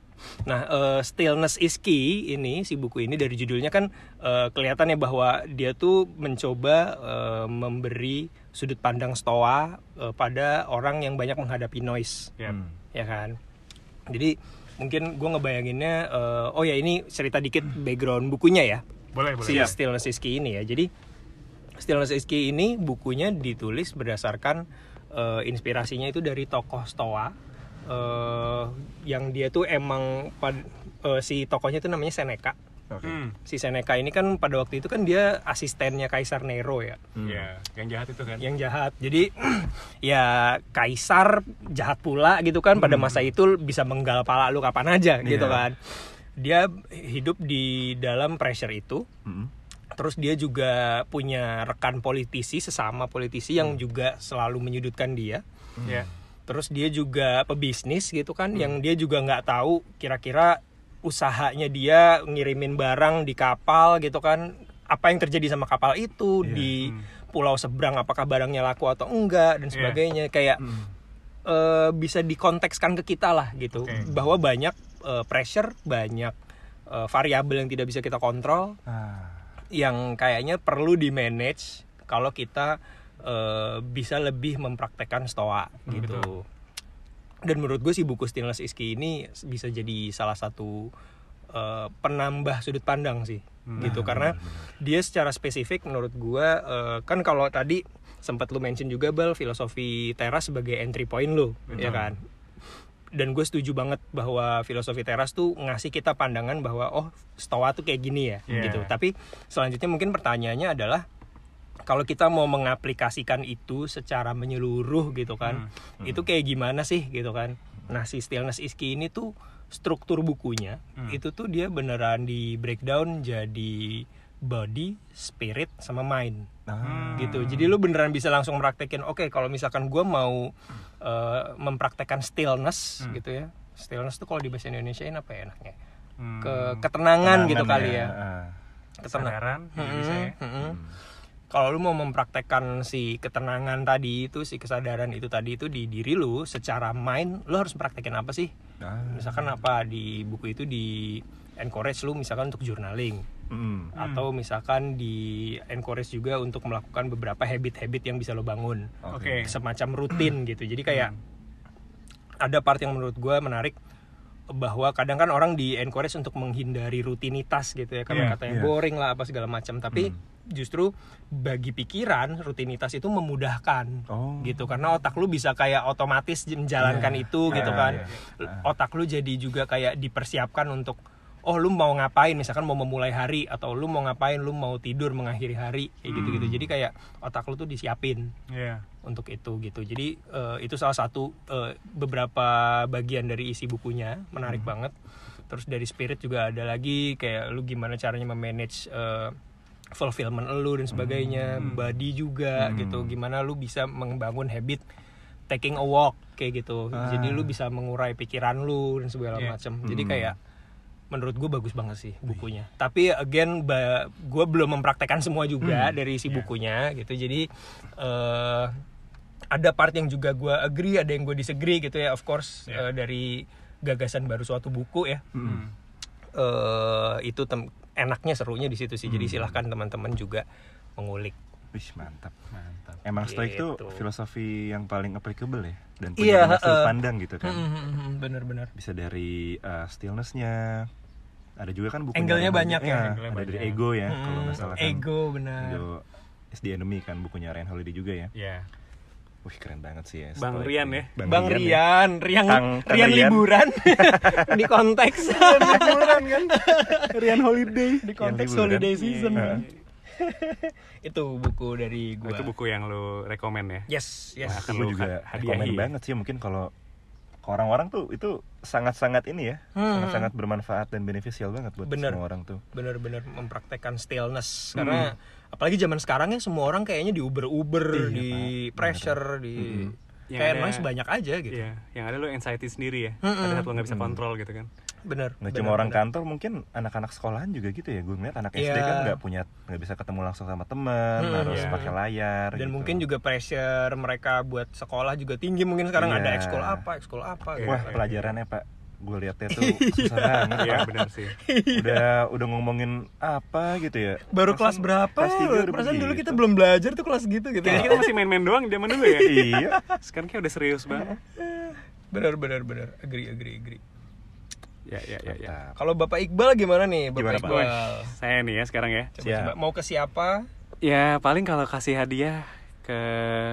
[SPEAKER 3] Nah, eh, Stillness is Key ini si buku ini dari judulnya kan eh, kelihatan ya bahwa dia tuh mencoba eh, memberi sudut pandang stoa eh, pada orang yang banyak menghadapi noise,
[SPEAKER 2] Ya.
[SPEAKER 1] Hmm.
[SPEAKER 3] ya kan. Jadi mungkin gue ngebayanginnya, eh, oh ya ini cerita dikit background bukunya ya,
[SPEAKER 2] Boleh, boleh.
[SPEAKER 3] si Stillness is Key ini ya. Jadi Stillness is Key ini bukunya ditulis berdasarkan eh, inspirasinya itu dari tokoh stoa eh, yang dia tuh emang pad- eh, si tokohnya tuh namanya Seneca.
[SPEAKER 1] Oke.
[SPEAKER 2] Hmm.
[SPEAKER 3] Si Seneca ini kan pada waktu itu kan dia asistennya Kaisar Nero ya,
[SPEAKER 1] Hmm.
[SPEAKER 2] Ya, yang jahat itu kan.
[SPEAKER 3] yang jahat. Jadi ya Kaisar jahat pula gitu kan pada masa itu bisa menggal pala lu kapan aja gitu
[SPEAKER 1] Iya.
[SPEAKER 3] kan. Dia hidup di dalam pressure itu.
[SPEAKER 1] Hmm.
[SPEAKER 3] Terus dia juga punya rekan politisi sesama politisi yang juga selalu menyudutkan dia.
[SPEAKER 2] Ya.
[SPEAKER 3] Terus dia juga pebisnis gitu kan, yang dia juga nggak tahu kira-kira usahanya dia ngirimin barang di kapal gitu kan, apa yang terjadi sama kapal itu
[SPEAKER 1] Iya.
[SPEAKER 3] di pulau seberang, apakah barangnya laku atau enggak dan
[SPEAKER 2] Iya.
[SPEAKER 3] sebagainya. Kayak
[SPEAKER 1] Hmm.
[SPEAKER 3] eh, bisa dikontekskan ke kita lah gitu,
[SPEAKER 2] Oke.
[SPEAKER 3] bahwa banyak eh, pressure, banyak eh, variabel yang tidak bisa kita kontrol
[SPEAKER 1] Ah.
[SPEAKER 3] yang kayaknya perlu di manage kalau kita eh, bisa lebih mempraktekkan stoa gitu.
[SPEAKER 2] betul.
[SPEAKER 3] Dan menurut gue sih buku Stillness is Key ini bisa jadi salah satu eh, penambah sudut pandang sih
[SPEAKER 2] Hmm.
[SPEAKER 3] gitu karena dia secara spesifik menurut gue eh, kan kalau tadi sempat lu mention juga bal filosofi teras sebagai entry point lo ya kan dan gue setuju banget bahwa filosofi teras tuh ngasih kita pandangan bahwa oh stoa tuh kayak gini ya
[SPEAKER 2] Yeah.
[SPEAKER 3] gitu tapi selanjutnya mungkin pertanyaannya adalah kalau kita mau mengaplikasikan itu secara menyeluruh gitu kan itu kayak gimana sih gitu kan nah si stillness is key ini tuh struktur bukunya
[SPEAKER 2] Hmm.
[SPEAKER 3] itu tuh dia beneran di breakdown jadi body spirit sama mind
[SPEAKER 1] Ah.
[SPEAKER 3] gitu jadi lu beneran bisa langsung praktekin oke kalau misalkan gua mau eh, mempraktekkan stillness
[SPEAKER 2] Hmm.
[SPEAKER 3] gitu ya stillness tuh kalau di bahasa Indonesia apa ya enaknya
[SPEAKER 2] Hmm.
[SPEAKER 3] ke ketenangan gitu
[SPEAKER 1] Kenangan
[SPEAKER 3] kali ya
[SPEAKER 1] Ah.
[SPEAKER 2] kesadaran ya bisa ya.
[SPEAKER 3] Mm-mm, mm-mm. Kalau lu mau mempraktekkan si ketenangan tadi itu, si kesadaran itu tadi itu di diri lu secara mind, lu harus praktekin apa sih?
[SPEAKER 1] Ah.
[SPEAKER 3] Misalkan apa di buku itu di encourage lu misalkan untuk journaling
[SPEAKER 1] Hmm.
[SPEAKER 3] atau misalkan di encourage juga untuk melakukan beberapa habit-habit yang bisa lo bangun.
[SPEAKER 2] Oke.
[SPEAKER 3] Semacam rutin gitu. Jadi kayak ada part yang menurut gue menarik. bahwa kadang kan orang di encourage untuk menghindari rutinitas gitu ya karena
[SPEAKER 1] Iya,
[SPEAKER 3] katanya
[SPEAKER 1] iya.
[SPEAKER 3] boring lah apa segala macam tapi justru bagi pikiran rutinitas itu memudahkan
[SPEAKER 1] Oh.
[SPEAKER 3] gitu. Karena otak lu bisa kayak otomatis menjalankan itu gitu
[SPEAKER 1] Ah,
[SPEAKER 3] kan.
[SPEAKER 1] iya,
[SPEAKER 3] otak lu jadi juga kayak dipersiapkan untuk oh lu mau ngapain? Misalkan mau memulai hari atau lu mau ngapain? Lu mau tidur mengakhiri hari kayak gitu gitu jadi kayak otak lu tuh disiapin
[SPEAKER 2] Iya.
[SPEAKER 3] untuk itu gitu. Jadi eh, itu salah satu eh, beberapa bagian dari isi bukunya menarik banget. Terus dari spirit juga ada lagi kayak lu gimana caranya memanage eh, fulfillment lu dan sebagainya body juga gitu. Gimana lu bisa membangun habit taking a walk kayak gitu. Jadi lu bisa mengurai pikiran lu dan segala
[SPEAKER 2] Iya.
[SPEAKER 3] macam jadi kayak menurut gue bagus banget sih bukunya. Tapi again gue belum mempraktekkan semua juga dari isi bukunya gitu. Jadi eh ada part yang juga gue agree ada yang gue disagree gitu ya. Of course eh, dari gagasan baru suatu buku ya.
[SPEAKER 1] Mm.
[SPEAKER 3] Eh itu tem- enaknya serunya di situ sih jadi silahkan teman-teman juga mengulik
[SPEAKER 1] Wih, mantap.
[SPEAKER 2] Mantap.
[SPEAKER 1] Emang stoik itu
[SPEAKER 3] Gitu.
[SPEAKER 1] filosofi yang paling applicable ya dan
[SPEAKER 3] Iya,
[SPEAKER 1] punya sudut
[SPEAKER 3] eh.
[SPEAKER 1] pandang gitu kan.
[SPEAKER 3] bener-bener
[SPEAKER 1] Bisa dari uh, stillnessnya, ada juga kan bukunya
[SPEAKER 3] Angle-nya banyak ya?
[SPEAKER 1] Iya,
[SPEAKER 2] Angle-nya
[SPEAKER 1] ada dari
[SPEAKER 2] banyak.
[SPEAKER 1] ego ya kalau nggak salah kan.
[SPEAKER 3] ego benar
[SPEAKER 1] Ego is the enemy kan bukunya Ryan Holiday juga ya.
[SPEAKER 2] Iya.
[SPEAKER 1] Wih keren banget sih ya.
[SPEAKER 2] Bang
[SPEAKER 1] stoik
[SPEAKER 2] Rian
[SPEAKER 1] ini.
[SPEAKER 2] ya.
[SPEAKER 3] Bang
[SPEAKER 1] ya.
[SPEAKER 3] Rian, Rian,
[SPEAKER 1] Kang- Kang
[SPEAKER 3] Rian
[SPEAKER 1] Rian.
[SPEAKER 3] liburan di konteks
[SPEAKER 1] liburan kan. Rian Holiday.
[SPEAKER 3] di konteks
[SPEAKER 1] Rian liburan.
[SPEAKER 3] holiday season.
[SPEAKER 1] Iya.
[SPEAKER 3] itu buku dari
[SPEAKER 2] Nah,
[SPEAKER 3] gua.
[SPEAKER 2] itu buku yang lu rekomen ya.
[SPEAKER 3] Yes, yes.
[SPEAKER 2] Wah, akan lu
[SPEAKER 1] juga
[SPEAKER 2] ha-
[SPEAKER 1] rekomen
[SPEAKER 2] hadiahi.
[SPEAKER 1] banget sih mungkin kalau ke orang-orang tuh itu sangat-sangat ini ya,
[SPEAKER 3] Hmm.
[SPEAKER 1] sangat-sangat bermanfaat dan beneficial banget buat
[SPEAKER 3] Bener.
[SPEAKER 1] semua orang tuh.
[SPEAKER 3] benar-benar mempraktekkan stillness karena apalagi zaman sekarang ya semua orang kayaknya di Uber Uber
[SPEAKER 1] Iya,
[SPEAKER 3] di
[SPEAKER 1] Pak.
[SPEAKER 3] pressure di
[SPEAKER 2] Yang
[SPEAKER 3] kayak
[SPEAKER 2] ada-
[SPEAKER 3] noise banyak aja gitu
[SPEAKER 2] Iya, yang ada lu anxiety sendiri ya.
[SPEAKER 3] Mm-mm.
[SPEAKER 2] Pada saat lu nggak bisa kontrol gitu kan.
[SPEAKER 3] bener
[SPEAKER 1] Nggak
[SPEAKER 3] bener,
[SPEAKER 1] cuma orang
[SPEAKER 3] bener.
[SPEAKER 1] kantor, mungkin anak-anak sekolahan juga gitu ya. Gue ngeliat anak SD
[SPEAKER 3] Iya.
[SPEAKER 1] kan nggak punya, nggak bisa ketemu langsung sama teman,
[SPEAKER 3] Hmm,
[SPEAKER 1] harus
[SPEAKER 2] iya.
[SPEAKER 1] pakai layar.
[SPEAKER 3] dan
[SPEAKER 1] gitu.
[SPEAKER 3] mungkin juga pressure mereka buat sekolah juga tinggi mungkin sekarang
[SPEAKER 1] Iya.
[SPEAKER 3] ada ekskul apa ekskul apa gitu.
[SPEAKER 1] Wah pelajarannya pak, gue liatnya tuh susah banget. Pak.
[SPEAKER 2] benar sih.
[SPEAKER 1] Udah udah ngomongin apa gitu ya.
[SPEAKER 3] baru kelas berapa
[SPEAKER 1] kelas tiga udah
[SPEAKER 3] perasaan dulu
[SPEAKER 1] begitu.
[SPEAKER 3] kita belum belajar tuh kelas gitu gitu
[SPEAKER 2] Kayaknya kita masih main-main doang zaman dulu ya.
[SPEAKER 1] iya.
[SPEAKER 2] Sekarang kayak udah serius banget.
[SPEAKER 3] benar benar benar agree agree agree
[SPEAKER 2] Ya, ya, ya, ya.
[SPEAKER 3] Kalau bapak Iqbal gimana nih bapak
[SPEAKER 1] Gimana, Pak?
[SPEAKER 3] Iqbal
[SPEAKER 2] Saya nih ya sekarang ya.
[SPEAKER 3] coba,
[SPEAKER 1] Siap.
[SPEAKER 3] coba mau ke siapa
[SPEAKER 2] Ya paling kalau kasih hadiah ke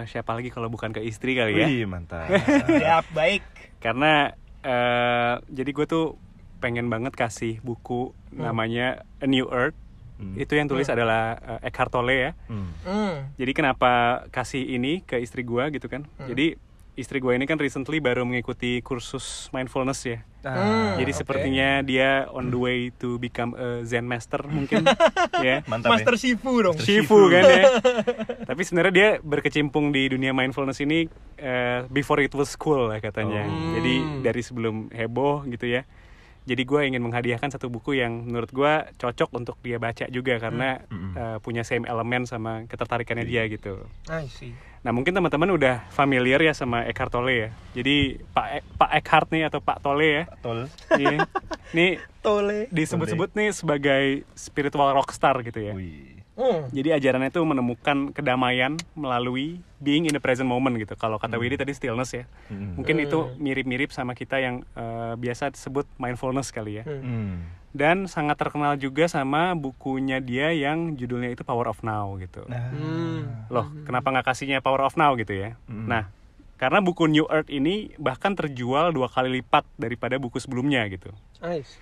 [SPEAKER 2] siapa lagi kalau bukan ke istri kali ya.
[SPEAKER 1] Wih mantap.
[SPEAKER 3] siap baik
[SPEAKER 2] Karena eh jadi gue tuh pengen banget kasih buku namanya A New Earth.
[SPEAKER 1] Hmm.
[SPEAKER 2] Itu yang tulis adalah eh, Eckhart Tolle ya.
[SPEAKER 1] Hmm.
[SPEAKER 3] hmm.
[SPEAKER 2] Jadi kenapa kasih ini ke istri gue gitu kan? Jadi istri gue ini kan recently baru mengikuti kursus mindfulness ya.
[SPEAKER 3] Hmm,
[SPEAKER 2] Jadi
[SPEAKER 3] oke.
[SPEAKER 2] sepertinya dia on the way to become a Zen master mungkin ya.
[SPEAKER 1] Mantap
[SPEAKER 3] Master
[SPEAKER 1] ya.
[SPEAKER 3] Shifu dong
[SPEAKER 2] Shifu kan ya. Tapi sebenarnya dia berkecimpung di dunia mindfulness ini eh, before it was cool lah katanya.
[SPEAKER 1] Oh.
[SPEAKER 2] Jadi dari sebelum heboh gitu ya. Jadi gue ingin menghadiahkan satu buku yang menurut gue cocok untuk dia baca juga karena
[SPEAKER 1] Mm-mm.
[SPEAKER 2] eh, punya same elemen sama ketertarikannya dia gitu.
[SPEAKER 3] I see
[SPEAKER 2] Nah mungkin teman-teman udah familiar ya sama Eckhart Tolle ya. Jadi Pak E- Pak Eckhart nih atau Pak Tolle ya.
[SPEAKER 1] Tol.
[SPEAKER 2] Iya. Nih
[SPEAKER 3] Tole
[SPEAKER 2] disebut-sebut nih sebagai spiritual rockstar gitu ya.
[SPEAKER 1] Wih.
[SPEAKER 3] Hmm.
[SPEAKER 2] Jadi ajarannya itu menemukan kedamaian melalui being in the present moment gitu. Kalau kata Widi tadi stillness ya.
[SPEAKER 1] Hmm.
[SPEAKER 2] Mungkin itu mirip-mirip sama kita yang eh, biasa disebut mindfulness kali ya.
[SPEAKER 1] Hmm.
[SPEAKER 2] Dan sangat terkenal juga sama bukunya dia yang judulnya itu Power of Now gitu.
[SPEAKER 1] Nah.
[SPEAKER 3] Hmm.
[SPEAKER 2] Loh, kenapa nggak kasihnya Power of Now gitu ya?
[SPEAKER 1] Hmm.
[SPEAKER 2] Nah, karena buku New Earth ini bahkan terjual dua kali lipat daripada buku sebelumnya gitu.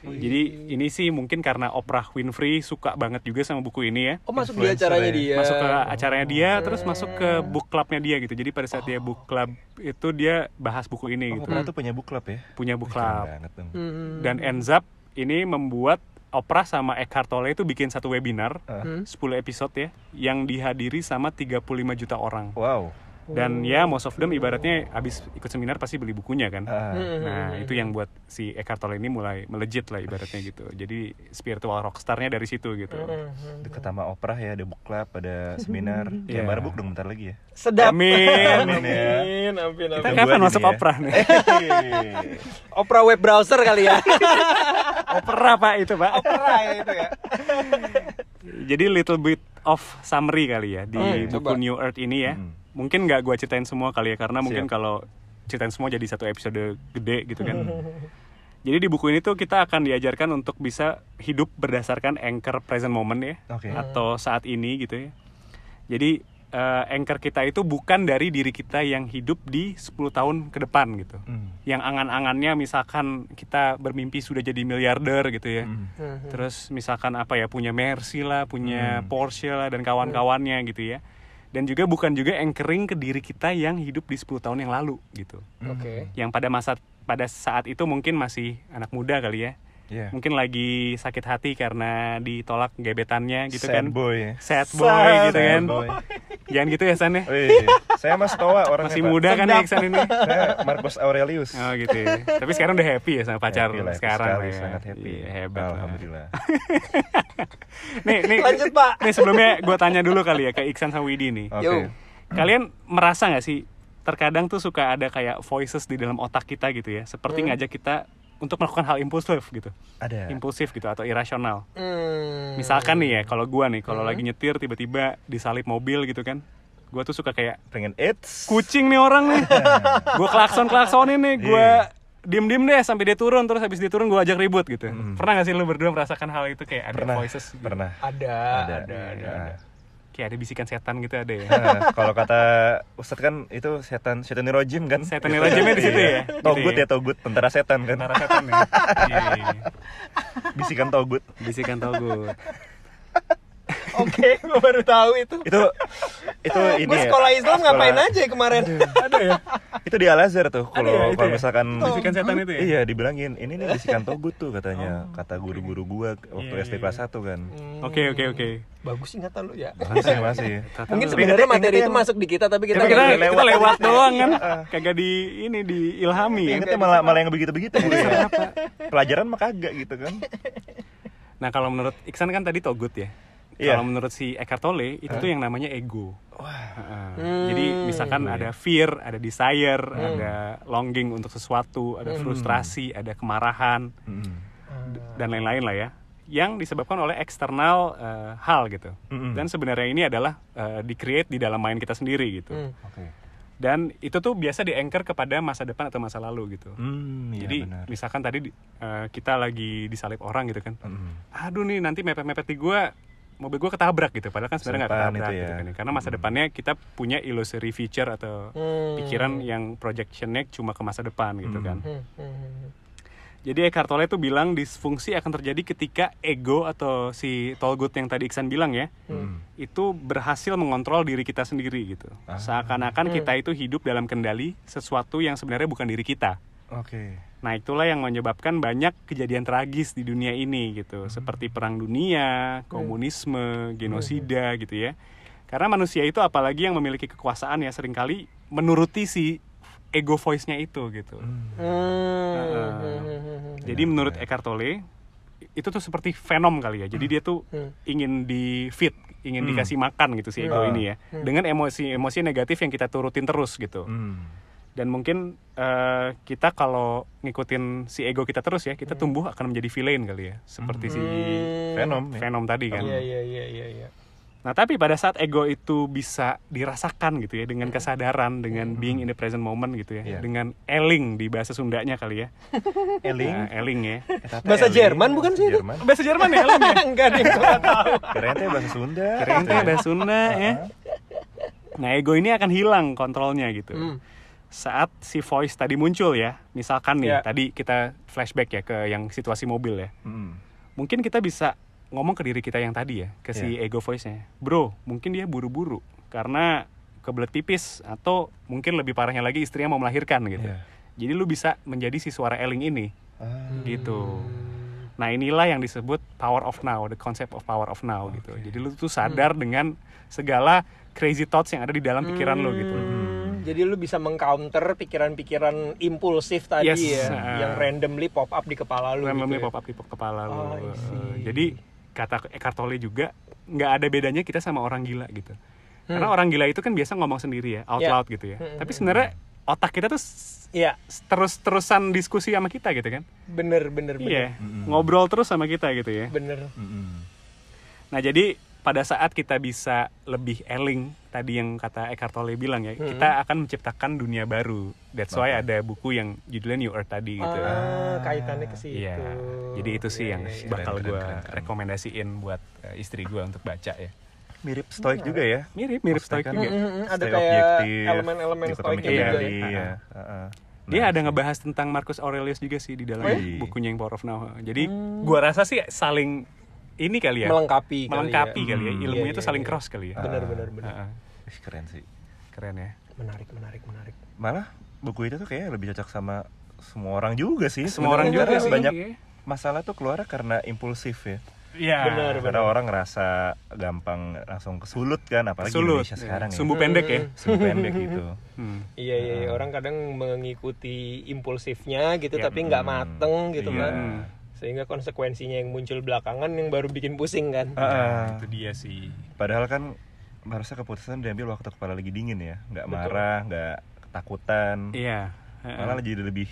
[SPEAKER 2] Jadi ini sih mungkin karena Oprah Winfrey suka banget juga sama buku ini ya.
[SPEAKER 3] Oh masuk di acaranya
[SPEAKER 1] ya.
[SPEAKER 3] dia.
[SPEAKER 2] masuk ke acaranya dia terus masuk ke book clubnya dia gitu jadi pada saat dia book club itu dia bahas buku ini
[SPEAKER 1] Oh,
[SPEAKER 2] gitu
[SPEAKER 1] Oprah tuh punya book club ya?
[SPEAKER 2] punya book club.
[SPEAKER 3] Hmm.
[SPEAKER 2] dan ends up ini membuat Oprah sama Eckhart Tolle itu bikin satu webinar
[SPEAKER 1] Ah.
[SPEAKER 3] Hmm.
[SPEAKER 2] 10 episode ya yang dihadiri sama 35 juta orang
[SPEAKER 1] Wow.
[SPEAKER 2] Dan ya most of them ibaratnya abis ikut seminar pasti beli bukunya kan
[SPEAKER 1] Ah.
[SPEAKER 2] Nah itu yang buat si Eckhart Tolle ini mulai melejit lah ibaratnya gitu Jadi spiritual rockstarnya dari situ gitu
[SPEAKER 3] Hmm.
[SPEAKER 1] Deket sama Oprah ya, ada book club, ada seminar. Ya baru book dong bentar lagi ya.
[SPEAKER 3] Sedap.
[SPEAKER 2] Amin.
[SPEAKER 3] Amin. Amin. Amin.
[SPEAKER 2] Kita
[SPEAKER 1] Tunggu
[SPEAKER 2] kapan masuk
[SPEAKER 1] nih ya.
[SPEAKER 2] Oprah nih?
[SPEAKER 3] Opera web browser kali ya.
[SPEAKER 2] Opera pak itu pak
[SPEAKER 3] Opera ya itu ya.
[SPEAKER 2] Jadi little bit of summary kali ya di
[SPEAKER 3] Hmm,
[SPEAKER 2] buku
[SPEAKER 3] coba.
[SPEAKER 2] New Earth ini ya.
[SPEAKER 1] Hmm.
[SPEAKER 2] Mungkin nggak gua ceritain semua kali ya karena mungkin
[SPEAKER 1] Siap.
[SPEAKER 2] kalau ceritain semua jadi satu episode gede gitu kan. Jadi di buku ini tuh kita akan diajarkan untuk bisa hidup berdasarkan anchor present moment ya,
[SPEAKER 1] Oke.
[SPEAKER 2] atau saat ini gitu ya. Jadi eh, anchor kita itu bukan dari diri kita yang hidup di 10 tahun ke depan gitu.
[SPEAKER 1] Hmm.
[SPEAKER 2] Yang angan-angannya misalkan kita bermimpi sudah jadi miliarder gitu ya.
[SPEAKER 1] Hmm.
[SPEAKER 2] Terus misalkan apa ya punya Mercy lah, punya
[SPEAKER 1] Hmm.
[SPEAKER 2] Porsche lah dan kawan-kawannya gitu ya. Dan juga bukan juga anchoring ke diri kita yang hidup di 10 tahun yang lalu gitu.
[SPEAKER 3] Oke.
[SPEAKER 2] Yang pada masa pada saat itu mungkin masih anak muda kali ya.
[SPEAKER 1] Iya.
[SPEAKER 2] Mungkin lagi sakit hati karena ditolak gebetannya gitu
[SPEAKER 1] Sad
[SPEAKER 2] kan.
[SPEAKER 1] boy ya.
[SPEAKER 2] Sad boy
[SPEAKER 3] Sad
[SPEAKER 2] gitu kan.
[SPEAKER 1] boy.
[SPEAKER 2] Jangan gitu ya San ya.
[SPEAKER 1] Wih, saya Mas Toa orangnya
[SPEAKER 2] Masih
[SPEAKER 1] Pak.
[SPEAKER 2] muda kan ya Iksan ini.
[SPEAKER 1] Saya Marcus Aurelius.
[SPEAKER 2] Oh gitu ya. Tapi sekarang udah happy ya sama pacar
[SPEAKER 1] Happy lah,
[SPEAKER 2] sekarang
[SPEAKER 1] sekali,
[SPEAKER 2] ya.
[SPEAKER 1] sangat happy.
[SPEAKER 2] Iya, hebat lah.
[SPEAKER 1] Alhamdulillah.
[SPEAKER 2] Nih, nih.
[SPEAKER 3] Lanjut, Pak.
[SPEAKER 2] Nih sebelumnya gue tanya dulu kali ya ke Iksan sama Widi nih.
[SPEAKER 1] Oke.
[SPEAKER 3] Yo.
[SPEAKER 2] Kalian merasa nggak sih terkadang tuh suka ada kayak voices di dalam otak kita gitu ya, seperti
[SPEAKER 3] Hmm.
[SPEAKER 2] ngajak kita untuk melakukan hal impulsif gitu,
[SPEAKER 1] Ada.
[SPEAKER 2] impulsif gitu atau irasional.
[SPEAKER 3] Hmm.
[SPEAKER 2] Misalkan nih ya, kalau gua nih, kalau
[SPEAKER 3] Hmm.
[SPEAKER 2] lagi nyetir tiba-tiba disalip mobil gitu kan, gua tuh suka kayak
[SPEAKER 1] Pengen it's.
[SPEAKER 2] kucing nih orang nih, gua klakson klaksonin nih, gua
[SPEAKER 1] Iya.
[SPEAKER 2] diem diem deh sampai dia turun terus habis dia turun gua ajak ribut gitu.
[SPEAKER 1] Hmm.
[SPEAKER 2] Pernah gak sih lu berdua merasakan hal itu kayak ada
[SPEAKER 1] Pernah.
[SPEAKER 2] voices? gitu?
[SPEAKER 1] Pernah.
[SPEAKER 3] Ada,
[SPEAKER 1] Ada.
[SPEAKER 3] ada, ada.
[SPEAKER 1] Nah.
[SPEAKER 2] Kayak ada bisikan setan gitu ada ya.
[SPEAKER 1] Nah, kalau kata Ustadz kan itu setan setan rojim kan?
[SPEAKER 2] Setan rojimnya di situ ya?
[SPEAKER 1] Iya. Togut
[SPEAKER 2] Gitu ya?
[SPEAKER 1] Togut, tentara setan kan?
[SPEAKER 2] Tentara setan ya. Iya, iya.
[SPEAKER 1] Bisikan Togut.
[SPEAKER 2] Bisikan togut.
[SPEAKER 3] Oke, gue baru tahu itu.
[SPEAKER 1] Itu itu ini
[SPEAKER 3] Gue
[SPEAKER 1] ya.
[SPEAKER 3] sekolah Islam ngapain
[SPEAKER 1] sekolah-
[SPEAKER 3] aja kemarin?
[SPEAKER 2] Ada ya?
[SPEAKER 1] Itu di Al Azhar tuh
[SPEAKER 2] ya,
[SPEAKER 1] kalau
[SPEAKER 2] itu
[SPEAKER 1] kalau
[SPEAKER 2] ya?
[SPEAKER 1] misalkan
[SPEAKER 2] Bisikan setan itu ya?
[SPEAKER 1] Iya, dibilangin ini nih bisikan Togut tuh katanya. Kata guru-guru gua waktu
[SPEAKER 2] Iya,
[SPEAKER 1] SD
[SPEAKER 2] iya,
[SPEAKER 1] kelas 1 kan.
[SPEAKER 2] Oke oke oke.
[SPEAKER 3] Bagus ingatan lu ya.
[SPEAKER 1] Masih masih.
[SPEAKER 3] Mungkin
[SPEAKER 2] Tapi
[SPEAKER 3] sebenarnya materi itu masuk di kita tapi kita
[SPEAKER 2] kita, kita
[SPEAKER 3] lewat.
[SPEAKER 2] lewat doang kan,
[SPEAKER 1] Iya.
[SPEAKER 2] kagak di ini di ilhami.
[SPEAKER 1] Ingatnya malah malah yang begitu-begitu ya. Pelajaran mah kagak gitu kan.
[SPEAKER 2] Nah kalau menurut Iksan kan tadi togut ya.
[SPEAKER 1] Iya.
[SPEAKER 2] Kalau menurut si Eckhart Tolle itu tuh yang namanya ego.
[SPEAKER 1] Wah.
[SPEAKER 2] Heeh.
[SPEAKER 3] Hmm.
[SPEAKER 2] Jadi misalkan ada fear, ada desire,
[SPEAKER 1] Hmm.
[SPEAKER 2] ada longing untuk sesuatu, ada frustrasi, ada kemarahan
[SPEAKER 1] Mm-mm.
[SPEAKER 2] dan lain-lain lah ya. Yang disebabkan oleh eksternal eh, hal gitu.
[SPEAKER 1] Mm-mm.
[SPEAKER 2] Dan sebenarnya ini adalah eh, di-create di dalam mind kita sendiri gitu.
[SPEAKER 3] Hmm.
[SPEAKER 1] Oke.
[SPEAKER 2] Dan itu tuh biasa di-anchor kepada masa depan atau masa lalu gitu.
[SPEAKER 1] Hmm, iya
[SPEAKER 2] Jadi
[SPEAKER 1] benar.
[SPEAKER 2] misalkan tadi di- eh, kita lagi disalip orang gitu kan.
[SPEAKER 1] Mm-mm.
[SPEAKER 2] Aduh nih nanti mepet-mepet di gua mobil gua ketabrak gitu. Padahal kan sebenarnya nggak ketabrak
[SPEAKER 1] itu
[SPEAKER 2] gitu
[SPEAKER 1] ya.
[SPEAKER 2] kan. ya. Karena masa depannya kita punya illusory future atau
[SPEAKER 3] Hmm.
[SPEAKER 2] pikiran yang projectionnya cuma ke masa depan gitu
[SPEAKER 1] Hmm.
[SPEAKER 2] kan.
[SPEAKER 3] Hmm, hmm, hmm.
[SPEAKER 2] Jadi Eckhart Tolle itu bilang disfungsi akan terjadi ketika ego atau si Tolgut yang tadi Iksan bilang ya,
[SPEAKER 1] Mm.
[SPEAKER 2] itu berhasil mengontrol diri kita sendiri gitu.
[SPEAKER 1] Ah.
[SPEAKER 2] Seakan-akan
[SPEAKER 3] Hmm.
[SPEAKER 2] kita itu hidup dalam kendali sesuatu yang sebenarnya bukan diri kita.
[SPEAKER 1] Oke.
[SPEAKER 2] Nah itulah yang menyebabkan banyak kejadian tragis di dunia ini gitu, seperti perang dunia, komunisme, genosida gitu ya. Karena manusia itu apalagi yang memiliki kekuasaan ya sering kali menuruti si ego voice-nya itu gitu.
[SPEAKER 1] Hmm.
[SPEAKER 3] Hmm,
[SPEAKER 2] Nah,
[SPEAKER 3] hmm, hmm, hmm.
[SPEAKER 2] Jadi menurut Eckhart Tolle itu tuh seperti venom kali ya. Jadi dia tuh
[SPEAKER 3] Hmm.
[SPEAKER 2] ingin di feed, ingin
[SPEAKER 1] Hmm.
[SPEAKER 2] dikasih makan gitu si ego
[SPEAKER 1] Hmm.
[SPEAKER 2] ini ya. Dengan emosi-emosi negatif yang kita turutin terus gitu.
[SPEAKER 1] Hmm.
[SPEAKER 2] Dan mungkin eh, kita kalau ngikutin si ego kita terus ya, kita tumbuh akan menjadi villain kali ya. Seperti si
[SPEAKER 3] Hmm.
[SPEAKER 1] Venom. ya.
[SPEAKER 2] venom tadi kan.
[SPEAKER 3] Iya, iya, iya, iya, iya.
[SPEAKER 2] Nah, tapi pada saat ego itu bisa dirasakan gitu ya dengan kesadaran, dengan being in the present moment gitu ya,
[SPEAKER 1] Iya.
[SPEAKER 2] dengan eling di bahasa Sundanya kali ya.
[SPEAKER 1] Eling.
[SPEAKER 2] Nah, eling ya.
[SPEAKER 3] Bahasa
[SPEAKER 1] Eling.
[SPEAKER 3] Jerman bukan sih itu?
[SPEAKER 1] Jerman.
[SPEAKER 2] Bahasa Jerman ya eling ya.
[SPEAKER 3] Enggak deh, tahu.
[SPEAKER 1] Keren teh bahasa Sunda.
[SPEAKER 2] Keren teh bahasa Sunda ya. Nah, ego ini akan hilang kontrolnya gitu.
[SPEAKER 3] Hmm.
[SPEAKER 2] Saat si voice tadi muncul ya, misalkan nih,
[SPEAKER 3] Ya.
[SPEAKER 2] tadi kita flashback ya ke yang situasi mobil ya.
[SPEAKER 1] Hmm.
[SPEAKER 2] Mungkin kita bisa ngomong ke diri kita yang tadi ya, ke si ego voice-nya. Bro, mungkin dia buru-buru karena kebelet pipis atau mungkin lebih parahnya lagi istrinya mau melahirkan gitu.
[SPEAKER 1] Iya.
[SPEAKER 2] Jadi lu bisa menjadi si suara eling ini
[SPEAKER 1] Ah.
[SPEAKER 2] gitu. Nah inilah yang disebut power of now, the concept of power of now gitu. Jadi lu tuh sadar dengan segala crazy thoughts yang ada di dalam pikiran lu gitu.
[SPEAKER 3] Hmm, Jadi lu bisa mengcounter pikiran-pikiran impulsif tadi
[SPEAKER 2] Yes,
[SPEAKER 3] ya,
[SPEAKER 2] uh,
[SPEAKER 3] yang randomly pop up di kepala lu.
[SPEAKER 2] Randomly
[SPEAKER 3] gitu ya.
[SPEAKER 2] pop up di kepala lu.
[SPEAKER 3] Oh.
[SPEAKER 2] Eh, Jadi kata Eckhart Tolle juga nggak ada bedanya kita sama orang gila gitu. Karena orang gila itu kan biasa ngomong sendiri ya, out
[SPEAKER 3] Hmm. Ya.
[SPEAKER 2] loud gitu ya.
[SPEAKER 3] Hmm,
[SPEAKER 2] Tapi
[SPEAKER 3] hmm,
[SPEAKER 2] sebenarnya otak kita tuh
[SPEAKER 3] Iya,
[SPEAKER 2] terus-terusan diskusi sama kita gitu kan.
[SPEAKER 3] bener, bener, bener.
[SPEAKER 2] Iya,
[SPEAKER 1] Mm-mm.
[SPEAKER 2] ngobrol terus sama kita gitu ya.
[SPEAKER 3] Bener.
[SPEAKER 1] Mm-mm.
[SPEAKER 2] Nah jadi pada saat kita bisa lebih eling tadi yang kata Eckhart Tolle bilang ya, kita akan menciptakan dunia baru. That's why ada buku yang judulnya New Earth tadi gitu.
[SPEAKER 3] Ah, kaitannya ke situ.
[SPEAKER 2] Iya. Jadi itu sih
[SPEAKER 3] Iya,
[SPEAKER 2] yang
[SPEAKER 3] iya, iya.
[SPEAKER 2] bakal gue rekomendasiin buat eh, istri gue untuk baca ya.
[SPEAKER 1] Mirip stoik juga ya.
[SPEAKER 2] Mirip mirip
[SPEAKER 1] Stoik
[SPEAKER 2] stoik
[SPEAKER 1] kan
[SPEAKER 2] juga.
[SPEAKER 3] Mm, mm, mm. Ada kayak elemen-elemen stoiknya
[SPEAKER 2] juga ya.
[SPEAKER 1] iya. Heeh.
[SPEAKER 2] Dia
[SPEAKER 1] Nah,
[SPEAKER 2] ada ngebahas tentang Marcus Aurelius juga sih di dalam
[SPEAKER 1] Wih.
[SPEAKER 2] bukunya yang Power of Now. Jadi gua rasa sih saling ini kali ya.
[SPEAKER 3] Melengkapi kali
[SPEAKER 2] melengkapi
[SPEAKER 3] ya.
[SPEAKER 2] kali ya.
[SPEAKER 1] Hmm.
[SPEAKER 2] Ilmunya
[SPEAKER 3] Iya,
[SPEAKER 2] tuh
[SPEAKER 3] iya,
[SPEAKER 2] saling
[SPEAKER 3] iya.
[SPEAKER 2] cross kali ya.
[SPEAKER 3] Benar benar benar.
[SPEAKER 2] Heeh.
[SPEAKER 1] Ih, keren sih.
[SPEAKER 2] Keren ya.
[SPEAKER 3] Menarik menarik menarik.
[SPEAKER 1] Malah buku itu tuh kayaknya lebih cocok sama semua orang juga sih.
[SPEAKER 2] Semua orang juga sih.
[SPEAKER 1] Banyak
[SPEAKER 2] iya.
[SPEAKER 1] masalah tuh keluar karena impulsif ya.
[SPEAKER 2] Iya.
[SPEAKER 3] Benar,
[SPEAKER 1] Karena orang ngerasa gampang langsung kesulut kan, apalagi
[SPEAKER 2] Sulut.
[SPEAKER 1] Indonesia sekarang ya.
[SPEAKER 2] Sumbu pendek ya.
[SPEAKER 1] Sumbu pendek gitu.
[SPEAKER 2] Hmm.
[SPEAKER 3] Iya iya iya. orang kadang mengikuti impulsifnya gitu
[SPEAKER 2] Iya.
[SPEAKER 3] tapi nggak mateng gitu
[SPEAKER 1] Iya.
[SPEAKER 3] kan. Sehingga konsekuensinya yang muncul belakangan yang baru bikin pusing kan.
[SPEAKER 1] Ah, ah.
[SPEAKER 2] Itu dia sih.
[SPEAKER 1] Padahal kan harusnya keputusan diambil waktu kepala lagi dingin ya, nggak marah, nggak ketakutan,
[SPEAKER 2] Iya. Heeh.
[SPEAKER 1] malah jadi lebih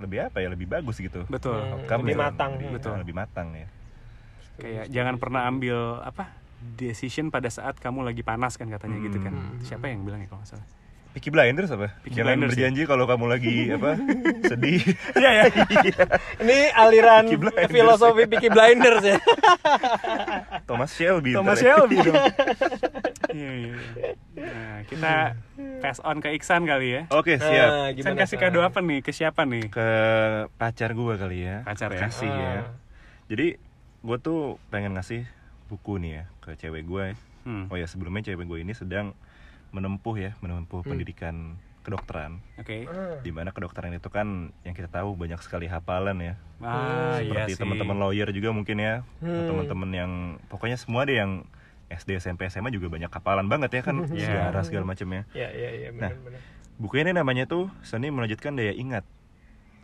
[SPEAKER 1] lebih apa ya, lebih bagus gitu.
[SPEAKER 2] Betul.
[SPEAKER 3] Hmm,
[SPEAKER 1] Outcome
[SPEAKER 3] lebih
[SPEAKER 1] ya,
[SPEAKER 3] matang.
[SPEAKER 1] lebih,
[SPEAKER 2] Betul.
[SPEAKER 1] lebih matang ya.
[SPEAKER 2] Kayak jangan pernah ambil apa decision pada saat kamu lagi panas kan katanya gitu kan.
[SPEAKER 3] Hmm.
[SPEAKER 2] Siapa yang bilang ya kalau nggak salah?
[SPEAKER 1] Peaky Blinders apa?
[SPEAKER 2] Peaky
[SPEAKER 1] Jangan
[SPEAKER 2] Blinders,
[SPEAKER 1] berjanji kalau kamu lagi apa sedih.
[SPEAKER 2] Iya ya.
[SPEAKER 3] Ini aliran
[SPEAKER 1] Peaky
[SPEAKER 3] filosofi Peaky Blinders ya.
[SPEAKER 1] Thomas Shelby.
[SPEAKER 2] Thomas
[SPEAKER 1] ya.
[SPEAKER 2] Shelby dong. Iya iya. iya. Nah, kita pass on ke Iksan kali ya.
[SPEAKER 1] Oke siap.
[SPEAKER 3] Nah,
[SPEAKER 2] Iksan
[SPEAKER 3] gimana,
[SPEAKER 2] kasih kado apa nih? Ke siapa nih?
[SPEAKER 1] Ke pacar gue kali ya.
[SPEAKER 2] Pacar ya?
[SPEAKER 1] Kasih ya.
[SPEAKER 3] Ah.
[SPEAKER 1] Jadi gue tuh pengen ngasih buku nih ya ke cewek gue.
[SPEAKER 2] Hmm.
[SPEAKER 1] Oh ya sebelumnya cewek gue ini sedang menempuh ya, menempuh
[SPEAKER 3] Hmm.
[SPEAKER 1] pendidikan kedokteran.
[SPEAKER 2] Oke.
[SPEAKER 3] Ah.
[SPEAKER 1] Di mana kedokteran itu kan yang kita tahu banyak sekali hafalan ya.
[SPEAKER 2] Ah, iya
[SPEAKER 1] Seperti
[SPEAKER 2] sih.
[SPEAKER 1] teman-teman lawyer juga mungkin ya,
[SPEAKER 3] Hmm.
[SPEAKER 1] teman-teman yang pokoknya semua deh yang SD, SMP, SMA juga banyak hafalan banget ya kan
[SPEAKER 2] Iya.
[SPEAKER 1] sejarah segala macam ya.
[SPEAKER 3] Ya ya ya
[SPEAKER 1] Nah.
[SPEAKER 3] benar-benar.
[SPEAKER 1] Buku ini namanya tuh Seni Melanjutkan Daya Ingat.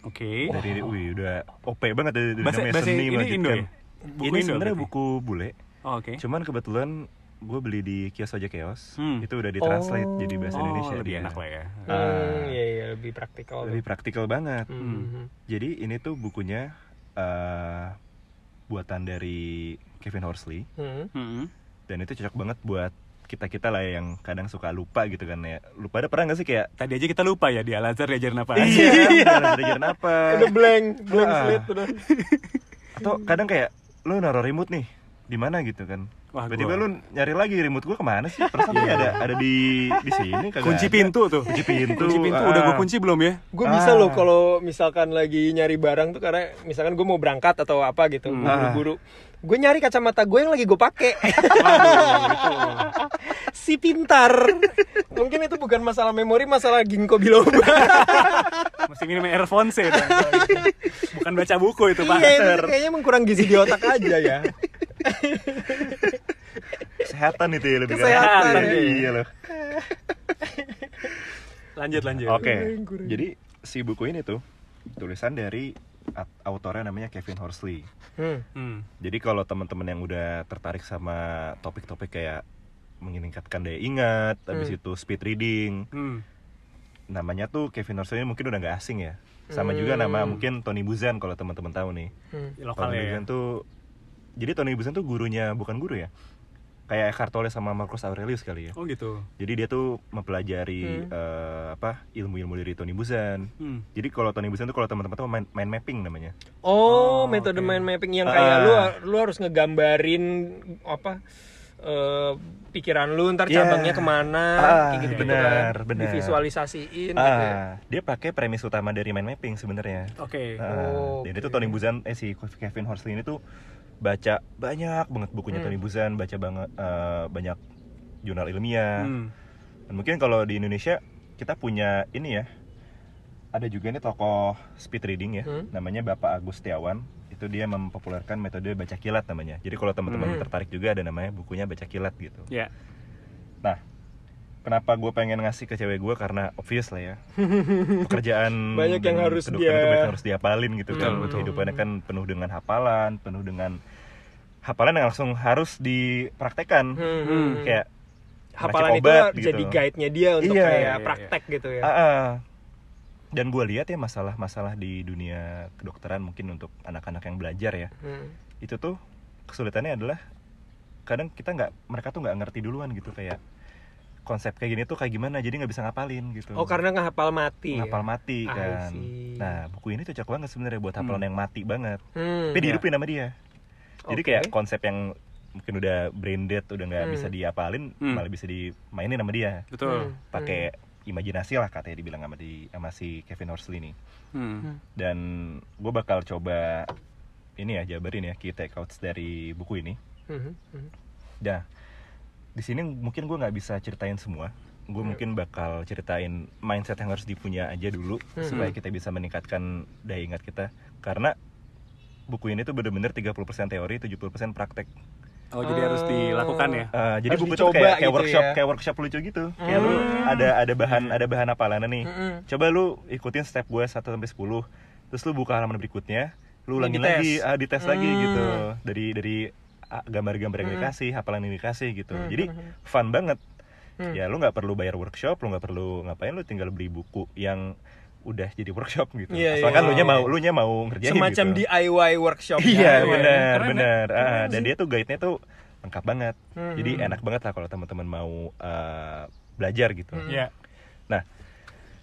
[SPEAKER 2] Oke.
[SPEAKER 1] Dari wih udah OP banget dari dari
[SPEAKER 2] Bahasa
[SPEAKER 1] namanya
[SPEAKER 2] bahasa
[SPEAKER 1] Seni
[SPEAKER 2] ini
[SPEAKER 1] Melanjutkan.
[SPEAKER 2] Indo ya? Buku
[SPEAKER 1] ini
[SPEAKER 2] Indo
[SPEAKER 1] sebenarnya
[SPEAKER 2] berarti?
[SPEAKER 1] buku bule.
[SPEAKER 2] Oh, Oke.
[SPEAKER 1] Cuman kebetulan gue beli di kios aja kios.
[SPEAKER 2] Hmm.
[SPEAKER 1] Itu udah ditranslate
[SPEAKER 3] Oh.
[SPEAKER 1] jadi bahasa
[SPEAKER 2] Oh,
[SPEAKER 1] Indonesia.
[SPEAKER 2] lebih
[SPEAKER 1] dia.
[SPEAKER 2] enak lah ya.
[SPEAKER 3] Hmm,
[SPEAKER 1] Ah.
[SPEAKER 3] iya iya lebih praktikal.
[SPEAKER 1] Lebih praktikal banget.
[SPEAKER 3] Hmm.
[SPEAKER 1] Jadi ini tuh bukunya eh, buatan dari Kevin Horsley
[SPEAKER 3] Hmm.
[SPEAKER 2] Hmm.
[SPEAKER 1] dan itu cocok banget buat kita kita lah yang kadang suka lupa gitu kan ya. Lupa ada pernah gak sih kayak
[SPEAKER 2] Tadi aja kita lupa ya di Al Azhar diajarin apa aja.
[SPEAKER 1] Iya, belajar apa?
[SPEAKER 3] Udah blank, blank
[SPEAKER 1] Ah.
[SPEAKER 3] slate udah.
[SPEAKER 1] Atau kadang kayak lu naruh remote nih di mana gitu kan.
[SPEAKER 2] Wah,
[SPEAKER 1] Tiba-tiba
[SPEAKER 2] gua-
[SPEAKER 1] lu nyari lagi remote gua ke mana sih? Perasaan tadi ada ada di di sini kagak
[SPEAKER 2] Kunci
[SPEAKER 1] ada.
[SPEAKER 2] pintu tuh.
[SPEAKER 1] Kunci pintu.
[SPEAKER 2] Kunci pintu
[SPEAKER 1] ah.
[SPEAKER 2] udah gue kunci belum ya?
[SPEAKER 3] Gue bisa
[SPEAKER 1] Ah.
[SPEAKER 3] loh kalau misalkan lagi nyari barang tuh karena misalkan gue mau berangkat atau apa gitu,
[SPEAKER 2] Hmm.
[SPEAKER 3] buru-buru. Gue nyari kacamata gue yang lagi gue pakai. si pintar. Mungkin itu bukan masalah memori, masalah ginkgo biloba.
[SPEAKER 2] Mesti minum earphones ya. tuh. Bukan baca buku itu, Pak.
[SPEAKER 3] iya, itu kayaknya emang kurang gizi di otak aja ya.
[SPEAKER 1] Kesehatan itu ya lebih ke
[SPEAKER 3] Kesehatan, ya.
[SPEAKER 1] Iya loh.
[SPEAKER 2] Lanjut lanjut.
[SPEAKER 1] Oke. Jadi si buku ini tuh tulisan dari autornya namanya Kevin Horsley.
[SPEAKER 3] Hmm.
[SPEAKER 2] Hmm.
[SPEAKER 1] Jadi kalau teman-teman yang udah tertarik sama topik-topik kayak meningkatkan daya ingat, habis
[SPEAKER 3] Hmm.
[SPEAKER 1] itu speed reading,
[SPEAKER 2] Hmm.
[SPEAKER 1] namanya tuh Kevin Horsley ini mungkin udah nggak asing ya. Sama
[SPEAKER 3] Hmm.
[SPEAKER 1] juga nama mungkin Tony Buzan kalau teman-teman tahu nih.
[SPEAKER 3] Hmm.
[SPEAKER 1] Tony
[SPEAKER 2] ya.
[SPEAKER 1] Buzan tuh jadi Tony Buzan tuh gurunya bukan guru ya. Kayak Eckhart Tolle sama Marcus Aurelius kali ya.
[SPEAKER 2] Oh gitu.
[SPEAKER 1] Jadi dia tuh mempelajari
[SPEAKER 3] Hmm.
[SPEAKER 1] eh, apa ilmu-ilmu dari Tony Buzan.
[SPEAKER 2] Hmm.
[SPEAKER 1] Jadi kalau Tony Buzan tuh kalau teman-teman tahu mind, mind mapping namanya.
[SPEAKER 3] Oh,
[SPEAKER 2] Oh,
[SPEAKER 3] metode
[SPEAKER 2] oke.
[SPEAKER 3] mind mapping yang
[SPEAKER 1] Ah.
[SPEAKER 3] kayak lu lu harus ngegambarin apa eh, pikiran lu ntar
[SPEAKER 1] Iya.
[SPEAKER 3] cabangnya ke mana
[SPEAKER 1] Ah,
[SPEAKER 3] kayak gitu
[SPEAKER 1] benar,
[SPEAKER 3] kan.
[SPEAKER 1] benar.
[SPEAKER 3] Divisualisasiin gitu ya.
[SPEAKER 1] Ah, dia pakai premis utama dari mind mapping sebenarnya.
[SPEAKER 2] Oke.
[SPEAKER 1] Ah,
[SPEAKER 3] Oh,
[SPEAKER 1] Dan
[SPEAKER 3] oke.
[SPEAKER 1] itu Tony Buzan, eh si Kevin Horsley ini tuh baca banyak banget bukunya
[SPEAKER 3] Hmm.
[SPEAKER 1] Tony Buzan, baca banget eh, banyak jurnal ilmiah.
[SPEAKER 2] Hmm.
[SPEAKER 1] Dan mungkin kalau di Indonesia kita punya ini ya, ada juga nih tokoh speed reading ya,
[SPEAKER 3] Hmm.
[SPEAKER 1] namanya Bapak Agus Setiawan. Itu dia mempopulerkan metode baca kilat namanya. Jadi kalau teman-teman
[SPEAKER 3] Hmm.
[SPEAKER 1] tertarik juga ada namanya bukunya baca kilat gitu.
[SPEAKER 2] Ya.
[SPEAKER 1] Kenapa gue pengen ngasih ke cewek gue karena obvious lah ya. Pekerjaan
[SPEAKER 3] Banyak yang harus dia-
[SPEAKER 1] itu banyak harus diapalin gitu kan.
[SPEAKER 2] Betul, betul.
[SPEAKER 1] Kehidupannya kan penuh dengan hafalan, penuh dengan hafalan yang langsung harus dipraktekkan.
[SPEAKER 3] Hmm, hmm.
[SPEAKER 1] Kayak
[SPEAKER 3] hafalan itu
[SPEAKER 1] obat gitu.
[SPEAKER 3] jadi guide-nya dia untuk
[SPEAKER 1] Iya,
[SPEAKER 3] kayak
[SPEAKER 2] iya, iya.
[SPEAKER 3] praktek gitu ya.
[SPEAKER 1] Ah, ah. Dan gue lihat ya masalah-masalah di dunia kedokteran mungkin untuk anak-anak yang belajar ya.
[SPEAKER 3] Hmm.
[SPEAKER 1] Itu tuh kesulitannya adalah kadang kita nggak mereka tuh nggak ngerti duluan gitu kayak konsep kayak gini tuh kayak gimana jadi nggak bisa ngapalin gitu
[SPEAKER 3] Oh karena nggak hafal mati. ya?
[SPEAKER 1] ngapal mati
[SPEAKER 3] I
[SPEAKER 1] kan nah buku ini cocok banget sebenarnya buat hafalan yang mati banget
[SPEAKER 3] Hmm.
[SPEAKER 1] tapi dihidupin sama dia jadi
[SPEAKER 3] Oke.
[SPEAKER 1] kayak konsep yang mungkin udah brain dead udah nggak
[SPEAKER 3] Hmm.
[SPEAKER 1] bisa diapalin
[SPEAKER 2] Hmm.
[SPEAKER 1] malah bisa dimainin sama dia
[SPEAKER 2] betul
[SPEAKER 3] Hmm.
[SPEAKER 1] pakai imajinasi lah katanya dibilang sama di sama si Kevin Horsley nih
[SPEAKER 2] Hmm.
[SPEAKER 1] dan gue bakal coba ini ya jabarin ya key takeouts dari buku ini
[SPEAKER 3] Mhm, mhm.
[SPEAKER 1] Dah, di sini mungkin gue nggak bisa ceritain semua. Gue mungkin bakal ceritain mindset yang harus dipunya aja dulu
[SPEAKER 3] Hmm.
[SPEAKER 1] supaya kita bisa meningkatkan daya ingat kita. Karena buku ini tuh bener-bener 30% teori, 70% praktek.
[SPEAKER 2] oh jadi harus dilakukan ya
[SPEAKER 1] Eh, jadi
[SPEAKER 3] Harus
[SPEAKER 1] buku itu kayak, kayak
[SPEAKER 3] gitu
[SPEAKER 1] workshop,
[SPEAKER 3] ya.
[SPEAKER 1] kayak workshop lucu gitu. Kayak lu
[SPEAKER 3] Hmm.
[SPEAKER 1] ada ada bahan ada bahan apalannya nih.
[SPEAKER 3] Mm-mm.
[SPEAKER 1] Coba lu ikutin step gue 1 sampai 10. Terus lu buka halaman berikutnya, lu ulangin lagi, ah dites lagi
[SPEAKER 3] Hmm.
[SPEAKER 1] gitu. Dari dari gambar-gambar yang
[SPEAKER 3] Hmm.
[SPEAKER 1] dikasih, hafalan yang dikasih gitu.
[SPEAKER 3] Hmm,
[SPEAKER 1] Jadi
[SPEAKER 3] hmm, hmm.
[SPEAKER 1] fun banget.
[SPEAKER 3] Hmm.
[SPEAKER 1] Ya lu nggak perlu bayar workshop, lu nggak perlu ngapain, lu tinggal beli buku yang udah jadi workshop gitu.
[SPEAKER 3] Iya,
[SPEAKER 1] Asalkan
[SPEAKER 3] iya.
[SPEAKER 1] lu nya mau lu nya mau ngerjain
[SPEAKER 3] Semacam
[SPEAKER 1] gitu.
[SPEAKER 3] DIY workshop.
[SPEAKER 1] Iya
[SPEAKER 3] ya.
[SPEAKER 1] benar
[SPEAKER 2] Keren,
[SPEAKER 1] benar.
[SPEAKER 2] ya? Keren
[SPEAKER 1] Ah, dan dia tuh guide-nya tuh lengkap banget.
[SPEAKER 3] Hmm,
[SPEAKER 1] Jadi
[SPEAKER 3] hmm.
[SPEAKER 1] enak banget lah kalau teman-teman mau eh, belajar gitu.
[SPEAKER 3] Hmm.
[SPEAKER 2] ya
[SPEAKER 1] Nah,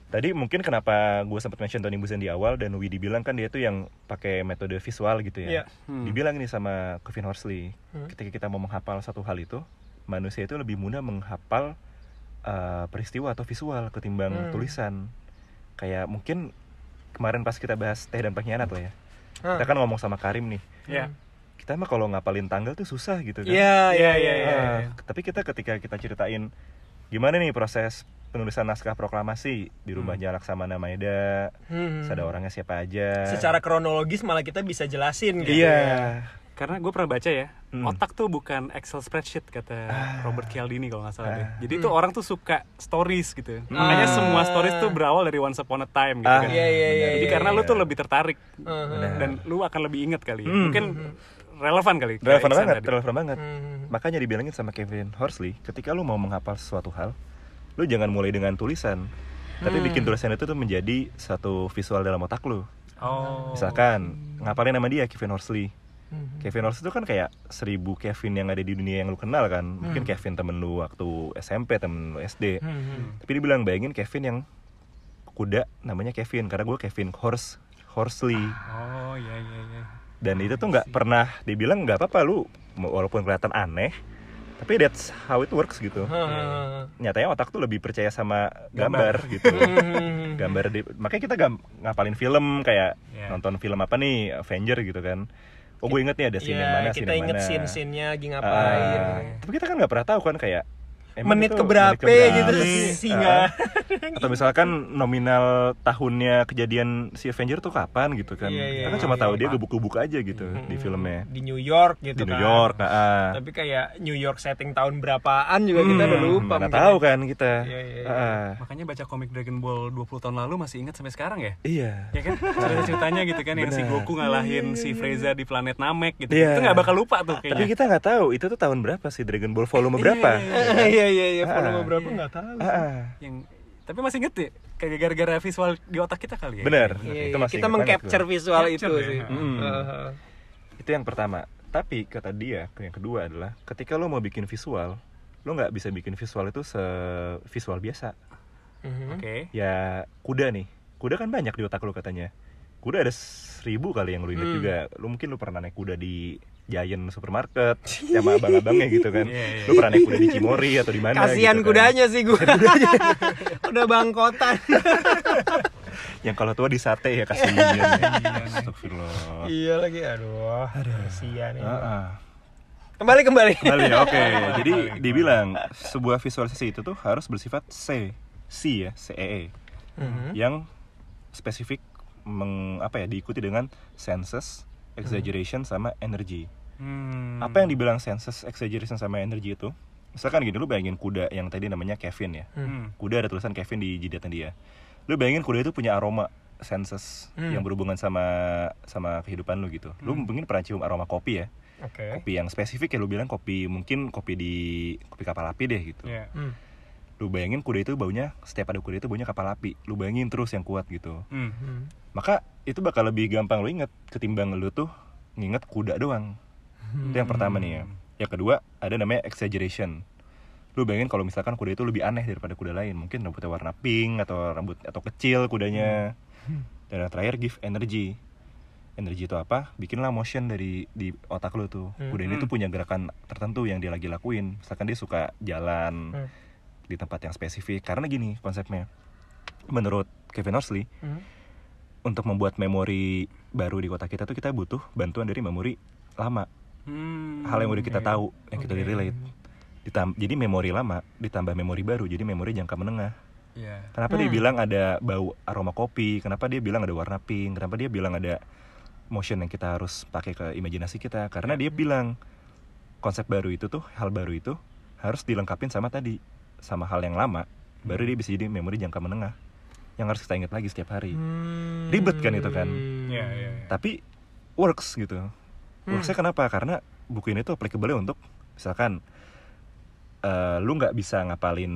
[SPEAKER 1] tadi mungkin kenapa gue sempat mention Tony Buzan di awal dan Widi bilang kan dia tuh yang pakai metode visual gitu ya.
[SPEAKER 2] Hmm.
[SPEAKER 1] Dibilang ini sama Kevin Horsley,
[SPEAKER 3] Hmm.
[SPEAKER 1] ketika kita mau menghafal satu hal itu, manusia itu lebih mudah menghafal uh, peristiwa atau visual ketimbang
[SPEAKER 3] Hmm.
[SPEAKER 1] tulisan. Kayak mungkin kemarin pas kita bahas teh dan pengkhianat lah ya.
[SPEAKER 3] Hah.
[SPEAKER 1] Kita kan ngomong sama Karim nih.
[SPEAKER 2] ya
[SPEAKER 1] Kita mah kalau ngapalin tanggal tuh susah gitu kan.
[SPEAKER 3] Iya, iya,
[SPEAKER 2] Iya,
[SPEAKER 3] iya.
[SPEAKER 2] iya,
[SPEAKER 3] iya.
[SPEAKER 1] Tapi kita ketika kita ceritain gimana nih proses penulisan naskah proklamasi di rumahnya Laksamana Maeda,
[SPEAKER 3] Hmm.
[SPEAKER 1] ada orangnya siapa aja.
[SPEAKER 3] Secara kronologis malah kita bisa jelasin gitu.
[SPEAKER 1] Iya.
[SPEAKER 2] karena gue pernah baca ya
[SPEAKER 1] Hmm.
[SPEAKER 2] otak tuh bukan Excel spreadsheet kata Robert Cialdini kalau nggak salah deh
[SPEAKER 1] Ah.
[SPEAKER 2] jadi
[SPEAKER 3] Hmm.
[SPEAKER 2] tuh orang tuh suka stories gitu makanya
[SPEAKER 3] Ah.
[SPEAKER 2] semua stories tuh berawal dari once upon a time gitu
[SPEAKER 1] Ah,
[SPEAKER 2] kan
[SPEAKER 3] Iya, iya, iya.
[SPEAKER 2] jadi
[SPEAKER 3] iya.
[SPEAKER 2] karena lu tuh
[SPEAKER 1] iya.
[SPEAKER 2] lebih tertarik
[SPEAKER 3] Uh-huh.
[SPEAKER 1] Benar.
[SPEAKER 2] dan lu akan lebih inget kali ya.
[SPEAKER 1] Hmm.
[SPEAKER 2] mungkin relevan kali
[SPEAKER 1] Relevan banget,
[SPEAKER 2] tadi.
[SPEAKER 1] relevan banget.
[SPEAKER 3] Hmm.
[SPEAKER 1] Makanya dibilangin sama Kevin Horsley, ketika lu mau menghafal sesuatu hal, lu jangan mulai dengan tulisan. Tapi
[SPEAKER 3] Hmm.
[SPEAKER 1] bikin tulisan itu tuh menjadi satu visual dalam otak lu.
[SPEAKER 2] oh
[SPEAKER 1] Misalkan ngapalin nama dia Kevin Horsley.
[SPEAKER 3] Hmm.
[SPEAKER 1] Kevin Horsley itu kan kayak seribu Kevin yang ada di dunia yang lu kenal kan. Mungkin
[SPEAKER 3] Hmm.
[SPEAKER 1] Kevin temen lu waktu SMP, temen lu SD.
[SPEAKER 3] Hmm.
[SPEAKER 1] Tapi dia bilang bayangin Kevin yang kuda namanya Kevin karena gue Kevin Horse Horsley
[SPEAKER 2] oh iya iya iya
[SPEAKER 1] dan itu tuh nggak pernah dibilang nggak apa-apa lu walaupun kelihatan aneh tapi that's how it works gitu
[SPEAKER 3] Hmm.
[SPEAKER 1] nyatanya otak tuh lebih percaya sama gambar, gitu
[SPEAKER 3] Hmm.
[SPEAKER 1] gambar di makanya kita gam, ngapalin film kayak
[SPEAKER 2] Iya.
[SPEAKER 1] nonton film apa nih Avenger gitu kan oh gue inget nih ada scene yang
[SPEAKER 3] Iya,
[SPEAKER 1] mana scene
[SPEAKER 3] kita
[SPEAKER 1] yang
[SPEAKER 3] inget
[SPEAKER 1] mana
[SPEAKER 3] scene-scene-nya lagi
[SPEAKER 1] Ah,
[SPEAKER 3] ngapain.
[SPEAKER 1] tapi kita kan nggak pernah tahu kan kayak emang
[SPEAKER 3] menit
[SPEAKER 1] itu
[SPEAKER 3] keberapa
[SPEAKER 1] menit
[SPEAKER 3] gitu
[SPEAKER 1] keberapa,
[SPEAKER 3] singa.
[SPEAKER 1] ah. atau misalkan nominal tahunnya kejadian si Avenger tuh kapan gitu kan
[SPEAKER 3] Iya, iya,
[SPEAKER 1] kita kan
[SPEAKER 3] iya,
[SPEAKER 1] cuma
[SPEAKER 3] iya.
[SPEAKER 1] tahu dia gebuk-gebuk aja gitu di filmnya
[SPEAKER 3] di New York gitu
[SPEAKER 1] di New
[SPEAKER 3] kan.
[SPEAKER 1] York ah, ah.
[SPEAKER 3] Tapi kayak New York setting tahun berapaan juga kita udah
[SPEAKER 1] Hmm,
[SPEAKER 3] lupa.
[SPEAKER 1] mana tahu kan kita
[SPEAKER 3] Iya, iya, iya.
[SPEAKER 1] Ah, ah.
[SPEAKER 2] makanya baca komik Dragon Ball 20 tahun lalu masih ingat sampai sekarang ya
[SPEAKER 1] iya
[SPEAKER 2] ya kan cerita-ceritanya gitu kan yang si. Goku ngalahin si Frieza di planet Namek gitu
[SPEAKER 1] Iya.
[SPEAKER 2] itu nggak bakal lupa tuh
[SPEAKER 1] tapi
[SPEAKER 2] kayaknya
[SPEAKER 1] kita nggak tahu itu tuh tahun berapa sih Dragon Ball volume berapa
[SPEAKER 3] Iya iya iya,
[SPEAKER 1] Ah.
[SPEAKER 3] volume berapa nggak tahu.
[SPEAKER 1] Ah, ah.
[SPEAKER 2] yang tapi masih inget ya kayak gara-gara visual di otak kita kali ya
[SPEAKER 1] bener
[SPEAKER 3] Iya,
[SPEAKER 1] itu
[SPEAKER 3] iya,
[SPEAKER 1] masih
[SPEAKER 3] kita mengcapture visual
[SPEAKER 2] Capture
[SPEAKER 3] itu
[SPEAKER 2] ya.
[SPEAKER 3] sih.
[SPEAKER 1] Hmm.
[SPEAKER 3] Uh-huh.
[SPEAKER 1] gua. itu yang pertama tapi kata dia yang kedua adalah ketika lo mau bikin visual lo nggak bisa bikin visual itu se visual biasa
[SPEAKER 3] Mhm.
[SPEAKER 2] oke
[SPEAKER 1] ya kuda nih kuda kan banyak di otak lo katanya kuda ada seribu kali yang lo inget
[SPEAKER 3] Hmm.
[SPEAKER 1] juga lo mungkin lo pernah naik kuda di Giant supermarket sama abang-abangnya gitu kan
[SPEAKER 2] Iya, iya.
[SPEAKER 1] lo pernah naik kuda di Cimori atau di mana
[SPEAKER 3] Kasihan
[SPEAKER 1] gitu kan.
[SPEAKER 3] kudanya sih gue. Udah bangkotan.
[SPEAKER 1] yang kalau tua di sate ya kasihan Astagfirullah
[SPEAKER 3] iya lagi aduh. Kasihan ya.
[SPEAKER 1] Ah, ah.
[SPEAKER 3] Kembali kembali.
[SPEAKER 1] Kembali ya, oke. Jadi dibilang sebuah visualisasi itu tuh harus bersifat C, C ya, CEE,
[SPEAKER 3] Mhm.
[SPEAKER 1] yang spesifik meng, apa ya diikuti dengan senses, exaggeration sama energy.
[SPEAKER 2] Hmm.
[SPEAKER 1] Apa yang dibilang senses, exaggeration sama energy itu? Misalkan gini, lu bayangin kuda yang tadi namanya Kevin ya.
[SPEAKER 2] Hmm.
[SPEAKER 1] Kuda ada tulisan Kevin di jidatnya dia. Lu bayangin kuda itu punya aroma senses
[SPEAKER 3] Hmm.
[SPEAKER 1] yang berhubungan sama sama kehidupan lu gitu. Lu mungkin pernah cium aroma kopi ya?
[SPEAKER 3] Oke.
[SPEAKER 1] kopi yang spesifik ya lu bilang kopi mungkin kopi di kopi kapal api deh gitu
[SPEAKER 2] Iya.
[SPEAKER 3] Hmm.
[SPEAKER 1] lu bayangin kuda itu baunya setiap ada kuda itu baunya kapal api lu bayangin terus yang kuat gitu
[SPEAKER 2] Hmm.
[SPEAKER 3] Hmm.
[SPEAKER 1] maka itu bakal lebih gampang lu inget ketimbang lu tuh nginget kuda doang itu yang pertama nih ya Yang kedua ada namanya exaggeration. Lu bayangin kalau misalkan kuda itu lebih aneh daripada kuda lain, mungkin rambutnya warna pink atau rambut atau kecil kudanya. Dan yang terakhir give energy. Energy itu apa? Bikinlah motion dari di otak lu tuh. Kuda ini
[SPEAKER 2] Hmm.
[SPEAKER 1] tuh punya gerakan tertentu yang dia lagi lakuin. Misalkan dia suka jalan
[SPEAKER 3] Hmm.
[SPEAKER 1] di tempat yang spesifik. Karena gini konsepnya. Menurut Kevin Horsley,
[SPEAKER 3] Hmm.
[SPEAKER 1] untuk membuat memori baru di kota kita tuh kita butuh bantuan dari memori lama
[SPEAKER 2] Hmm,
[SPEAKER 1] hal yang udah kita
[SPEAKER 2] oke.
[SPEAKER 1] tahu yang kita
[SPEAKER 3] Oke.
[SPEAKER 1] relate Ditam- jadi memori lama ditambah memori baru jadi memori jangka menengah
[SPEAKER 2] Iya.
[SPEAKER 1] kenapa dia
[SPEAKER 3] Hmm.
[SPEAKER 1] bilang ada bau aroma kopi kenapa dia bilang ada warna pink kenapa dia bilang ada motion yang kita harus pakai ke imajinasi kita karena dia bilang konsep baru itu tuh hal baru itu harus dilengkapin sama tadi sama hal yang lama baru dia bisa jadi memori jangka menengah yang harus kita ingat lagi setiap hari
[SPEAKER 3] Hmm.
[SPEAKER 1] Ribet kan itu kan?
[SPEAKER 2] Iya, iya, iya.
[SPEAKER 1] tapi works gitu
[SPEAKER 3] Hmm.
[SPEAKER 1] worksnya kenapa karena buku ini tuh applicable untuk misalkan eh, lu nggak bisa ngapalin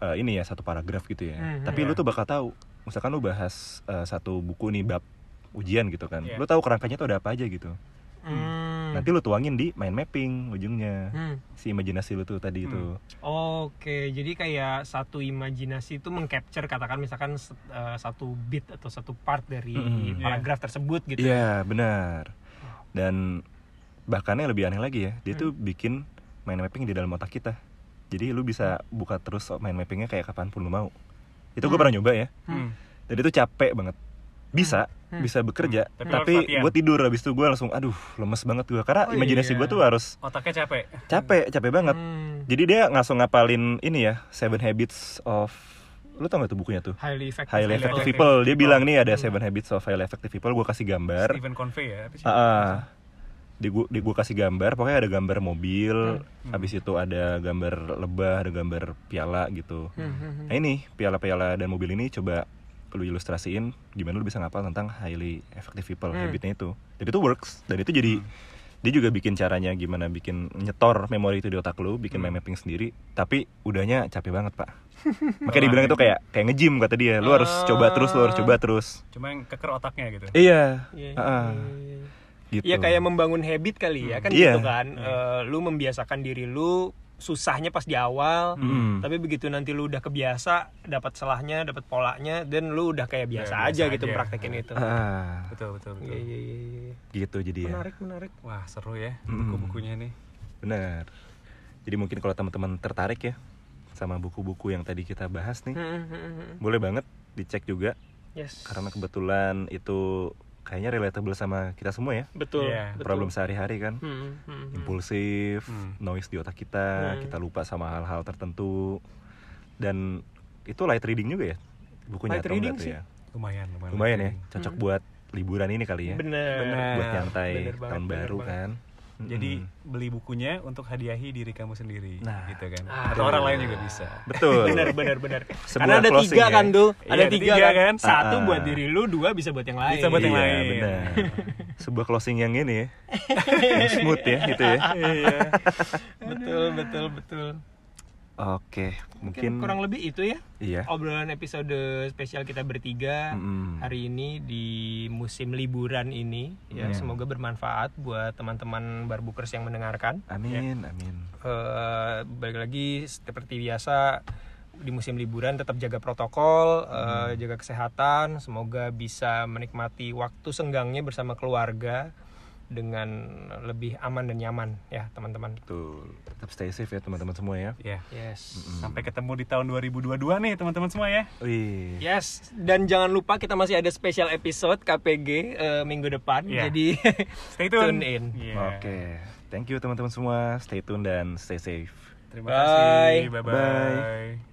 [SPEAKER 1] eh, ini ya satu paragraf gitu ya
[SPEAKER 3] Hmm,
[SPEAKER 1] tapi
[SPEAKER 2] iya.
[SPEAKER 1] lu tuh bakal tahu misalkan lu bahas eh, satu buku nih bab ujian gitu kan
[SPEAKER 2] Iya.
[SPEAKER 1] lu tahu kerangkanya tuh ada apa aja gitu
[SPEAKER 3] Hmm.
[SPEAKER 1] nanti lu tuangin di mind mapping ujungnya
[SPEAKER 3] Hmm.
[SPEAKER 1] si imajinasi lu tuh tadi itu
[SPEAKER 3] Oke, jadi kayak satu imajinasi itu mengcapture katakan misalkan eh, satu bit atau satu part dari
[SPEAKER 1] Mm-mm.
[SPEAKER 3] paragraf tersebut gitu.
[SPEAKER 1] iya benar dan bahkan yang lebih aneh lagi ya dia tuh bikin mind mapping di dalam otak kita jadi lu bisa buka terus mind mappingnya kayak kapan pun lu mau itu gue
[SPEAKER 3] Hmm.
[SPEAKER 1] pernah nyoba ya
[SPEAKER 2] Hmm.
[SPEAKER 1] dan itu capek banget bisa
[SPEAKER 3] Hmm.
[SPEAKER 1] bisa bekerja
[SPEAKER 2] Hmm. Tapi
[SPEAKER 1] gue tidur habis itu gue langsung aduh lemes banget gue karena
[SPEAKER 3] Oh,
[SPEAKER 1] imajinasi
[SPEAKER 3] iya.
[SPEAKER 1] gue tuh harus
[SPEAKER 2] Otaknya capek.
[SPEAKER 1] capek capek banget
[SPEAKER 3] Hmm.
[SPEAKER 1] jadi dia langsung ngapalin ini ya Seven Habits of lu tau gak tuh bukunya tuh
[SPEAKER 3] Highly effective.
[SPEAKER 1] Highly Effective
[SPEAKER 2] Effective
[SPEAKER 1] People dia
[SPEAKER 2] People.
[SPEAKER 1] bilang nih ada
[SPEAKER 3] Hmm.
[SPEAKER 1] Seven Habits of Highly Effective People gue kasih gambar
[SPEAKER 2] Stephen Convey ya.
[SPEAKER 1] Ah, ah. di gua di gua kasih gambar pokoknya ada gambar mobil
[SPEAKER 2] Hmm.
[SPEAKER 1] habis itu ada gambar lebah ada gambar piala gitu
[SPEAKER 3] Hmm, hmm, hmm.
[SPEAKER 1] Nah ini piala-piala dan mobil ini coba lu ilustrasiin gimana lu bisa ngapal tentang highly effective people
[SPEAKER 3] Hmm.
[SPEAKER 1] habitnya itu. Dan itu works dan itu jadi dia juga bikin caranya gimana bikin nyetor memori itu di otak lu, bikin
[SPEAKER 2] Hmm.
[SPEAKER 1] mapping sendiri, tapi udahnya capek banget pak. Makanya dibilang itu kayak kayak nge-gym kata dia, lu harus coba terus, lu harus coba terus.
[SPEAKER 2] Cuma yang keker otaknya gitu.
[SPEAKER 1] Iya,
[SPEAKER 3] Iya,
[SPEAKER 1] ah, ah,
[SPEAKER 3] iya.
[SPEAKER 1] gitu.
[SPEAKER 3] Iya kayak membangun habit kali ya kan
[SPEAKER 1] Iya.
[SPEAKER 3] gitu kan. Eh, lu membiasakan diri lu susahnya pas di awal.
[SPEAKER 1] Mm.
[SPEAKER 3] Tapi begitu nanti lu udah kebiasa, dapat salahnya, dapat polanya, dan lu udah kayak biasa
[SPEAKER 2] biasa
[SPEAKER 3] aja gitu
[SPEAKER 2] aja.
[SPEAKER 3] praktekin itu.
[SPEAKER 1] Ah,
[SPEAKER 2] Betul, betul, betul.
[SPEAKER 3] Iya iya iya. iya.
[SPEAKER 1] gitu jadi ya.
[SPEAKER 3] Menarik menarik.
[SPEAKER 2] Wah, seru ya
[SPEAKER 1] Mm.
[SPEAKER 2] buku-bukunya nih.
[SPEAKER 1] Benar. Jadi mungkin kalau teman-teman tertarik ya sama buku-buku yang tadi kita bahas nih,
[SPEAKER 3] Hmm, hmm, hmm, hmm.
[SPEAKER 1] boleh banget dicek juga
[SPEAKER 3] Yes.
[SPEAKER 1] karena kebetulan itu kayaknya relatable sama kita semua ya.
[SPEAKER 3] betul.
[SPEAKER 2] Iya.
[SPEAKER 3] betul.
[SPEAKER 1] Problem sehari-hari kan.
[SPEAKER 3] Hmm, hmm, hmm.
[SPEAKER 1] Impulsif,
[SPEAKER 2] Hmm.
[SPEAKER 1] noise di otak kita,
[SPEAKER 3] Hmm.
[SPEAKER 1] kita lupa sama hal-hal tertentu. Dan itu light reading juga ya bukunya
[SPEAKER 3] Light reading sih.
[SPEAKER 1] ya.
[SPEAKER 2] Lumayan, lumayan.
[SPEAKER 1] Lumayan ya, cocok
[SPEAKER 3] Hmm.
[SPEAKER 1] buat liburan ini kali ya.
[SPEAKER 3] Bener.
[SPEAKER 2] Bener.
[SPEAKER 1] Buat nyantai
[SPEAKER 3] Bener banget,
[SPEAKER 1] tahun
[SPEAKER 3] bener
[SPEAKER 1] baru
[SPEAKER 3] banget.
[SPEAKER 1] kan.
[SPEAKER 2] Jadi
[SPEAKER 1] Mm-mm.
[SPEAKER 2] beli bukunya untuk hadiahi diri kamu sendiri,
[SPEAKER 1] Nah.
[SPEAKER 2] gitu kan?
[SPEAKER 3] Ah.
[SPEAKER 2] Atau orang lain juga bisa.
[SPEAKER 1] betul.
[SPEAKER 3] bener bener.
[SPEAKER 1] Sebuah
[SPEAKER 3] Karena ada tiga
[SPEAKER 1] ya.
[SPEAKER 3] kan tuh,
[SPEAKER 2] Iya,
[SPEAKER 3] ada tiga,
[SPEAKER 2] tiga
[SPEAKER 3] kan.
[SPEAKER 2] kan.
[SPEAKER 3] Satu
[SPEAKER 1] Ah,
[SPEAKER 3] buat diri lu, dua bisa buat yang lain.
[SPEAKER 2] Bisa buat yang
[SPEAKER 1] Iya,
[SPEAKER 2] lain.
[SPEAKER 1] benar. Sebuah closing yang ini ya. smooth ya gitu ya.
[SPEAKER 2] Iya.
[SPEAKER 3] betul betul betul.
[SPEAKER 1] Oke,
[SPEAKER 3] Mungkin
[SPEAKER 1] mungkin
[SPEAKER 3] kurang lebih itu ya
[SPEAKER 1] iya.
[SPEAKER 3] obrolan episode spesial kita bertiga
[SPEAKER 1] Mm-mm.
[SPEAKER 3] hari ini di musim liburan ini ya
[SPEAKER 1] Iya.
[SPEAKER 3] semoga bermanfaat buat teman-teman barbukers yang mendengarkan.
[SPEAKER 1] Amin, amin.
[SPEAKER 3] Eh, balik lagi seperti biasa di musim liburan tetap jaga protokol, eh, jaga kesehatan, semoga bisa menikmati waktu senggangnya bersama keluarga dengan lebih aman dan nyaman ya teman-teman.
[SPEAKER 1] Betul. Tetap stay safe ya teman-teman semua ya.
[SPEAKER 2] Ya.
[SPEAKER 3] Yes.
[SPEAKER 2] Sampai ketemu di tahun 2022 nih teman-teman semua ya.
[SPEAKER 1] Wih.
[SPEAKER 3] Yes, dan jangan lupa kita masih ada special episode KPG eh, minggu depan.
[SPEAKER 2] Iya.
[SPEAKER 3] Jadi
[SPEAKER 2] Stay tune.
[SPEAKER 3] Tune in.
[SPEAKER 2] Iya.
[SPEAKER 1] Oke. Thank you teman-teman semua. Stay tune dan stay safe.
[SPEAKER 2] Terima
[SPEAKER 3] Bye.
[SPEAKER 2] kasih. Bye
[SPEAKER 1] Bye.
[SPEAKER 2] bye.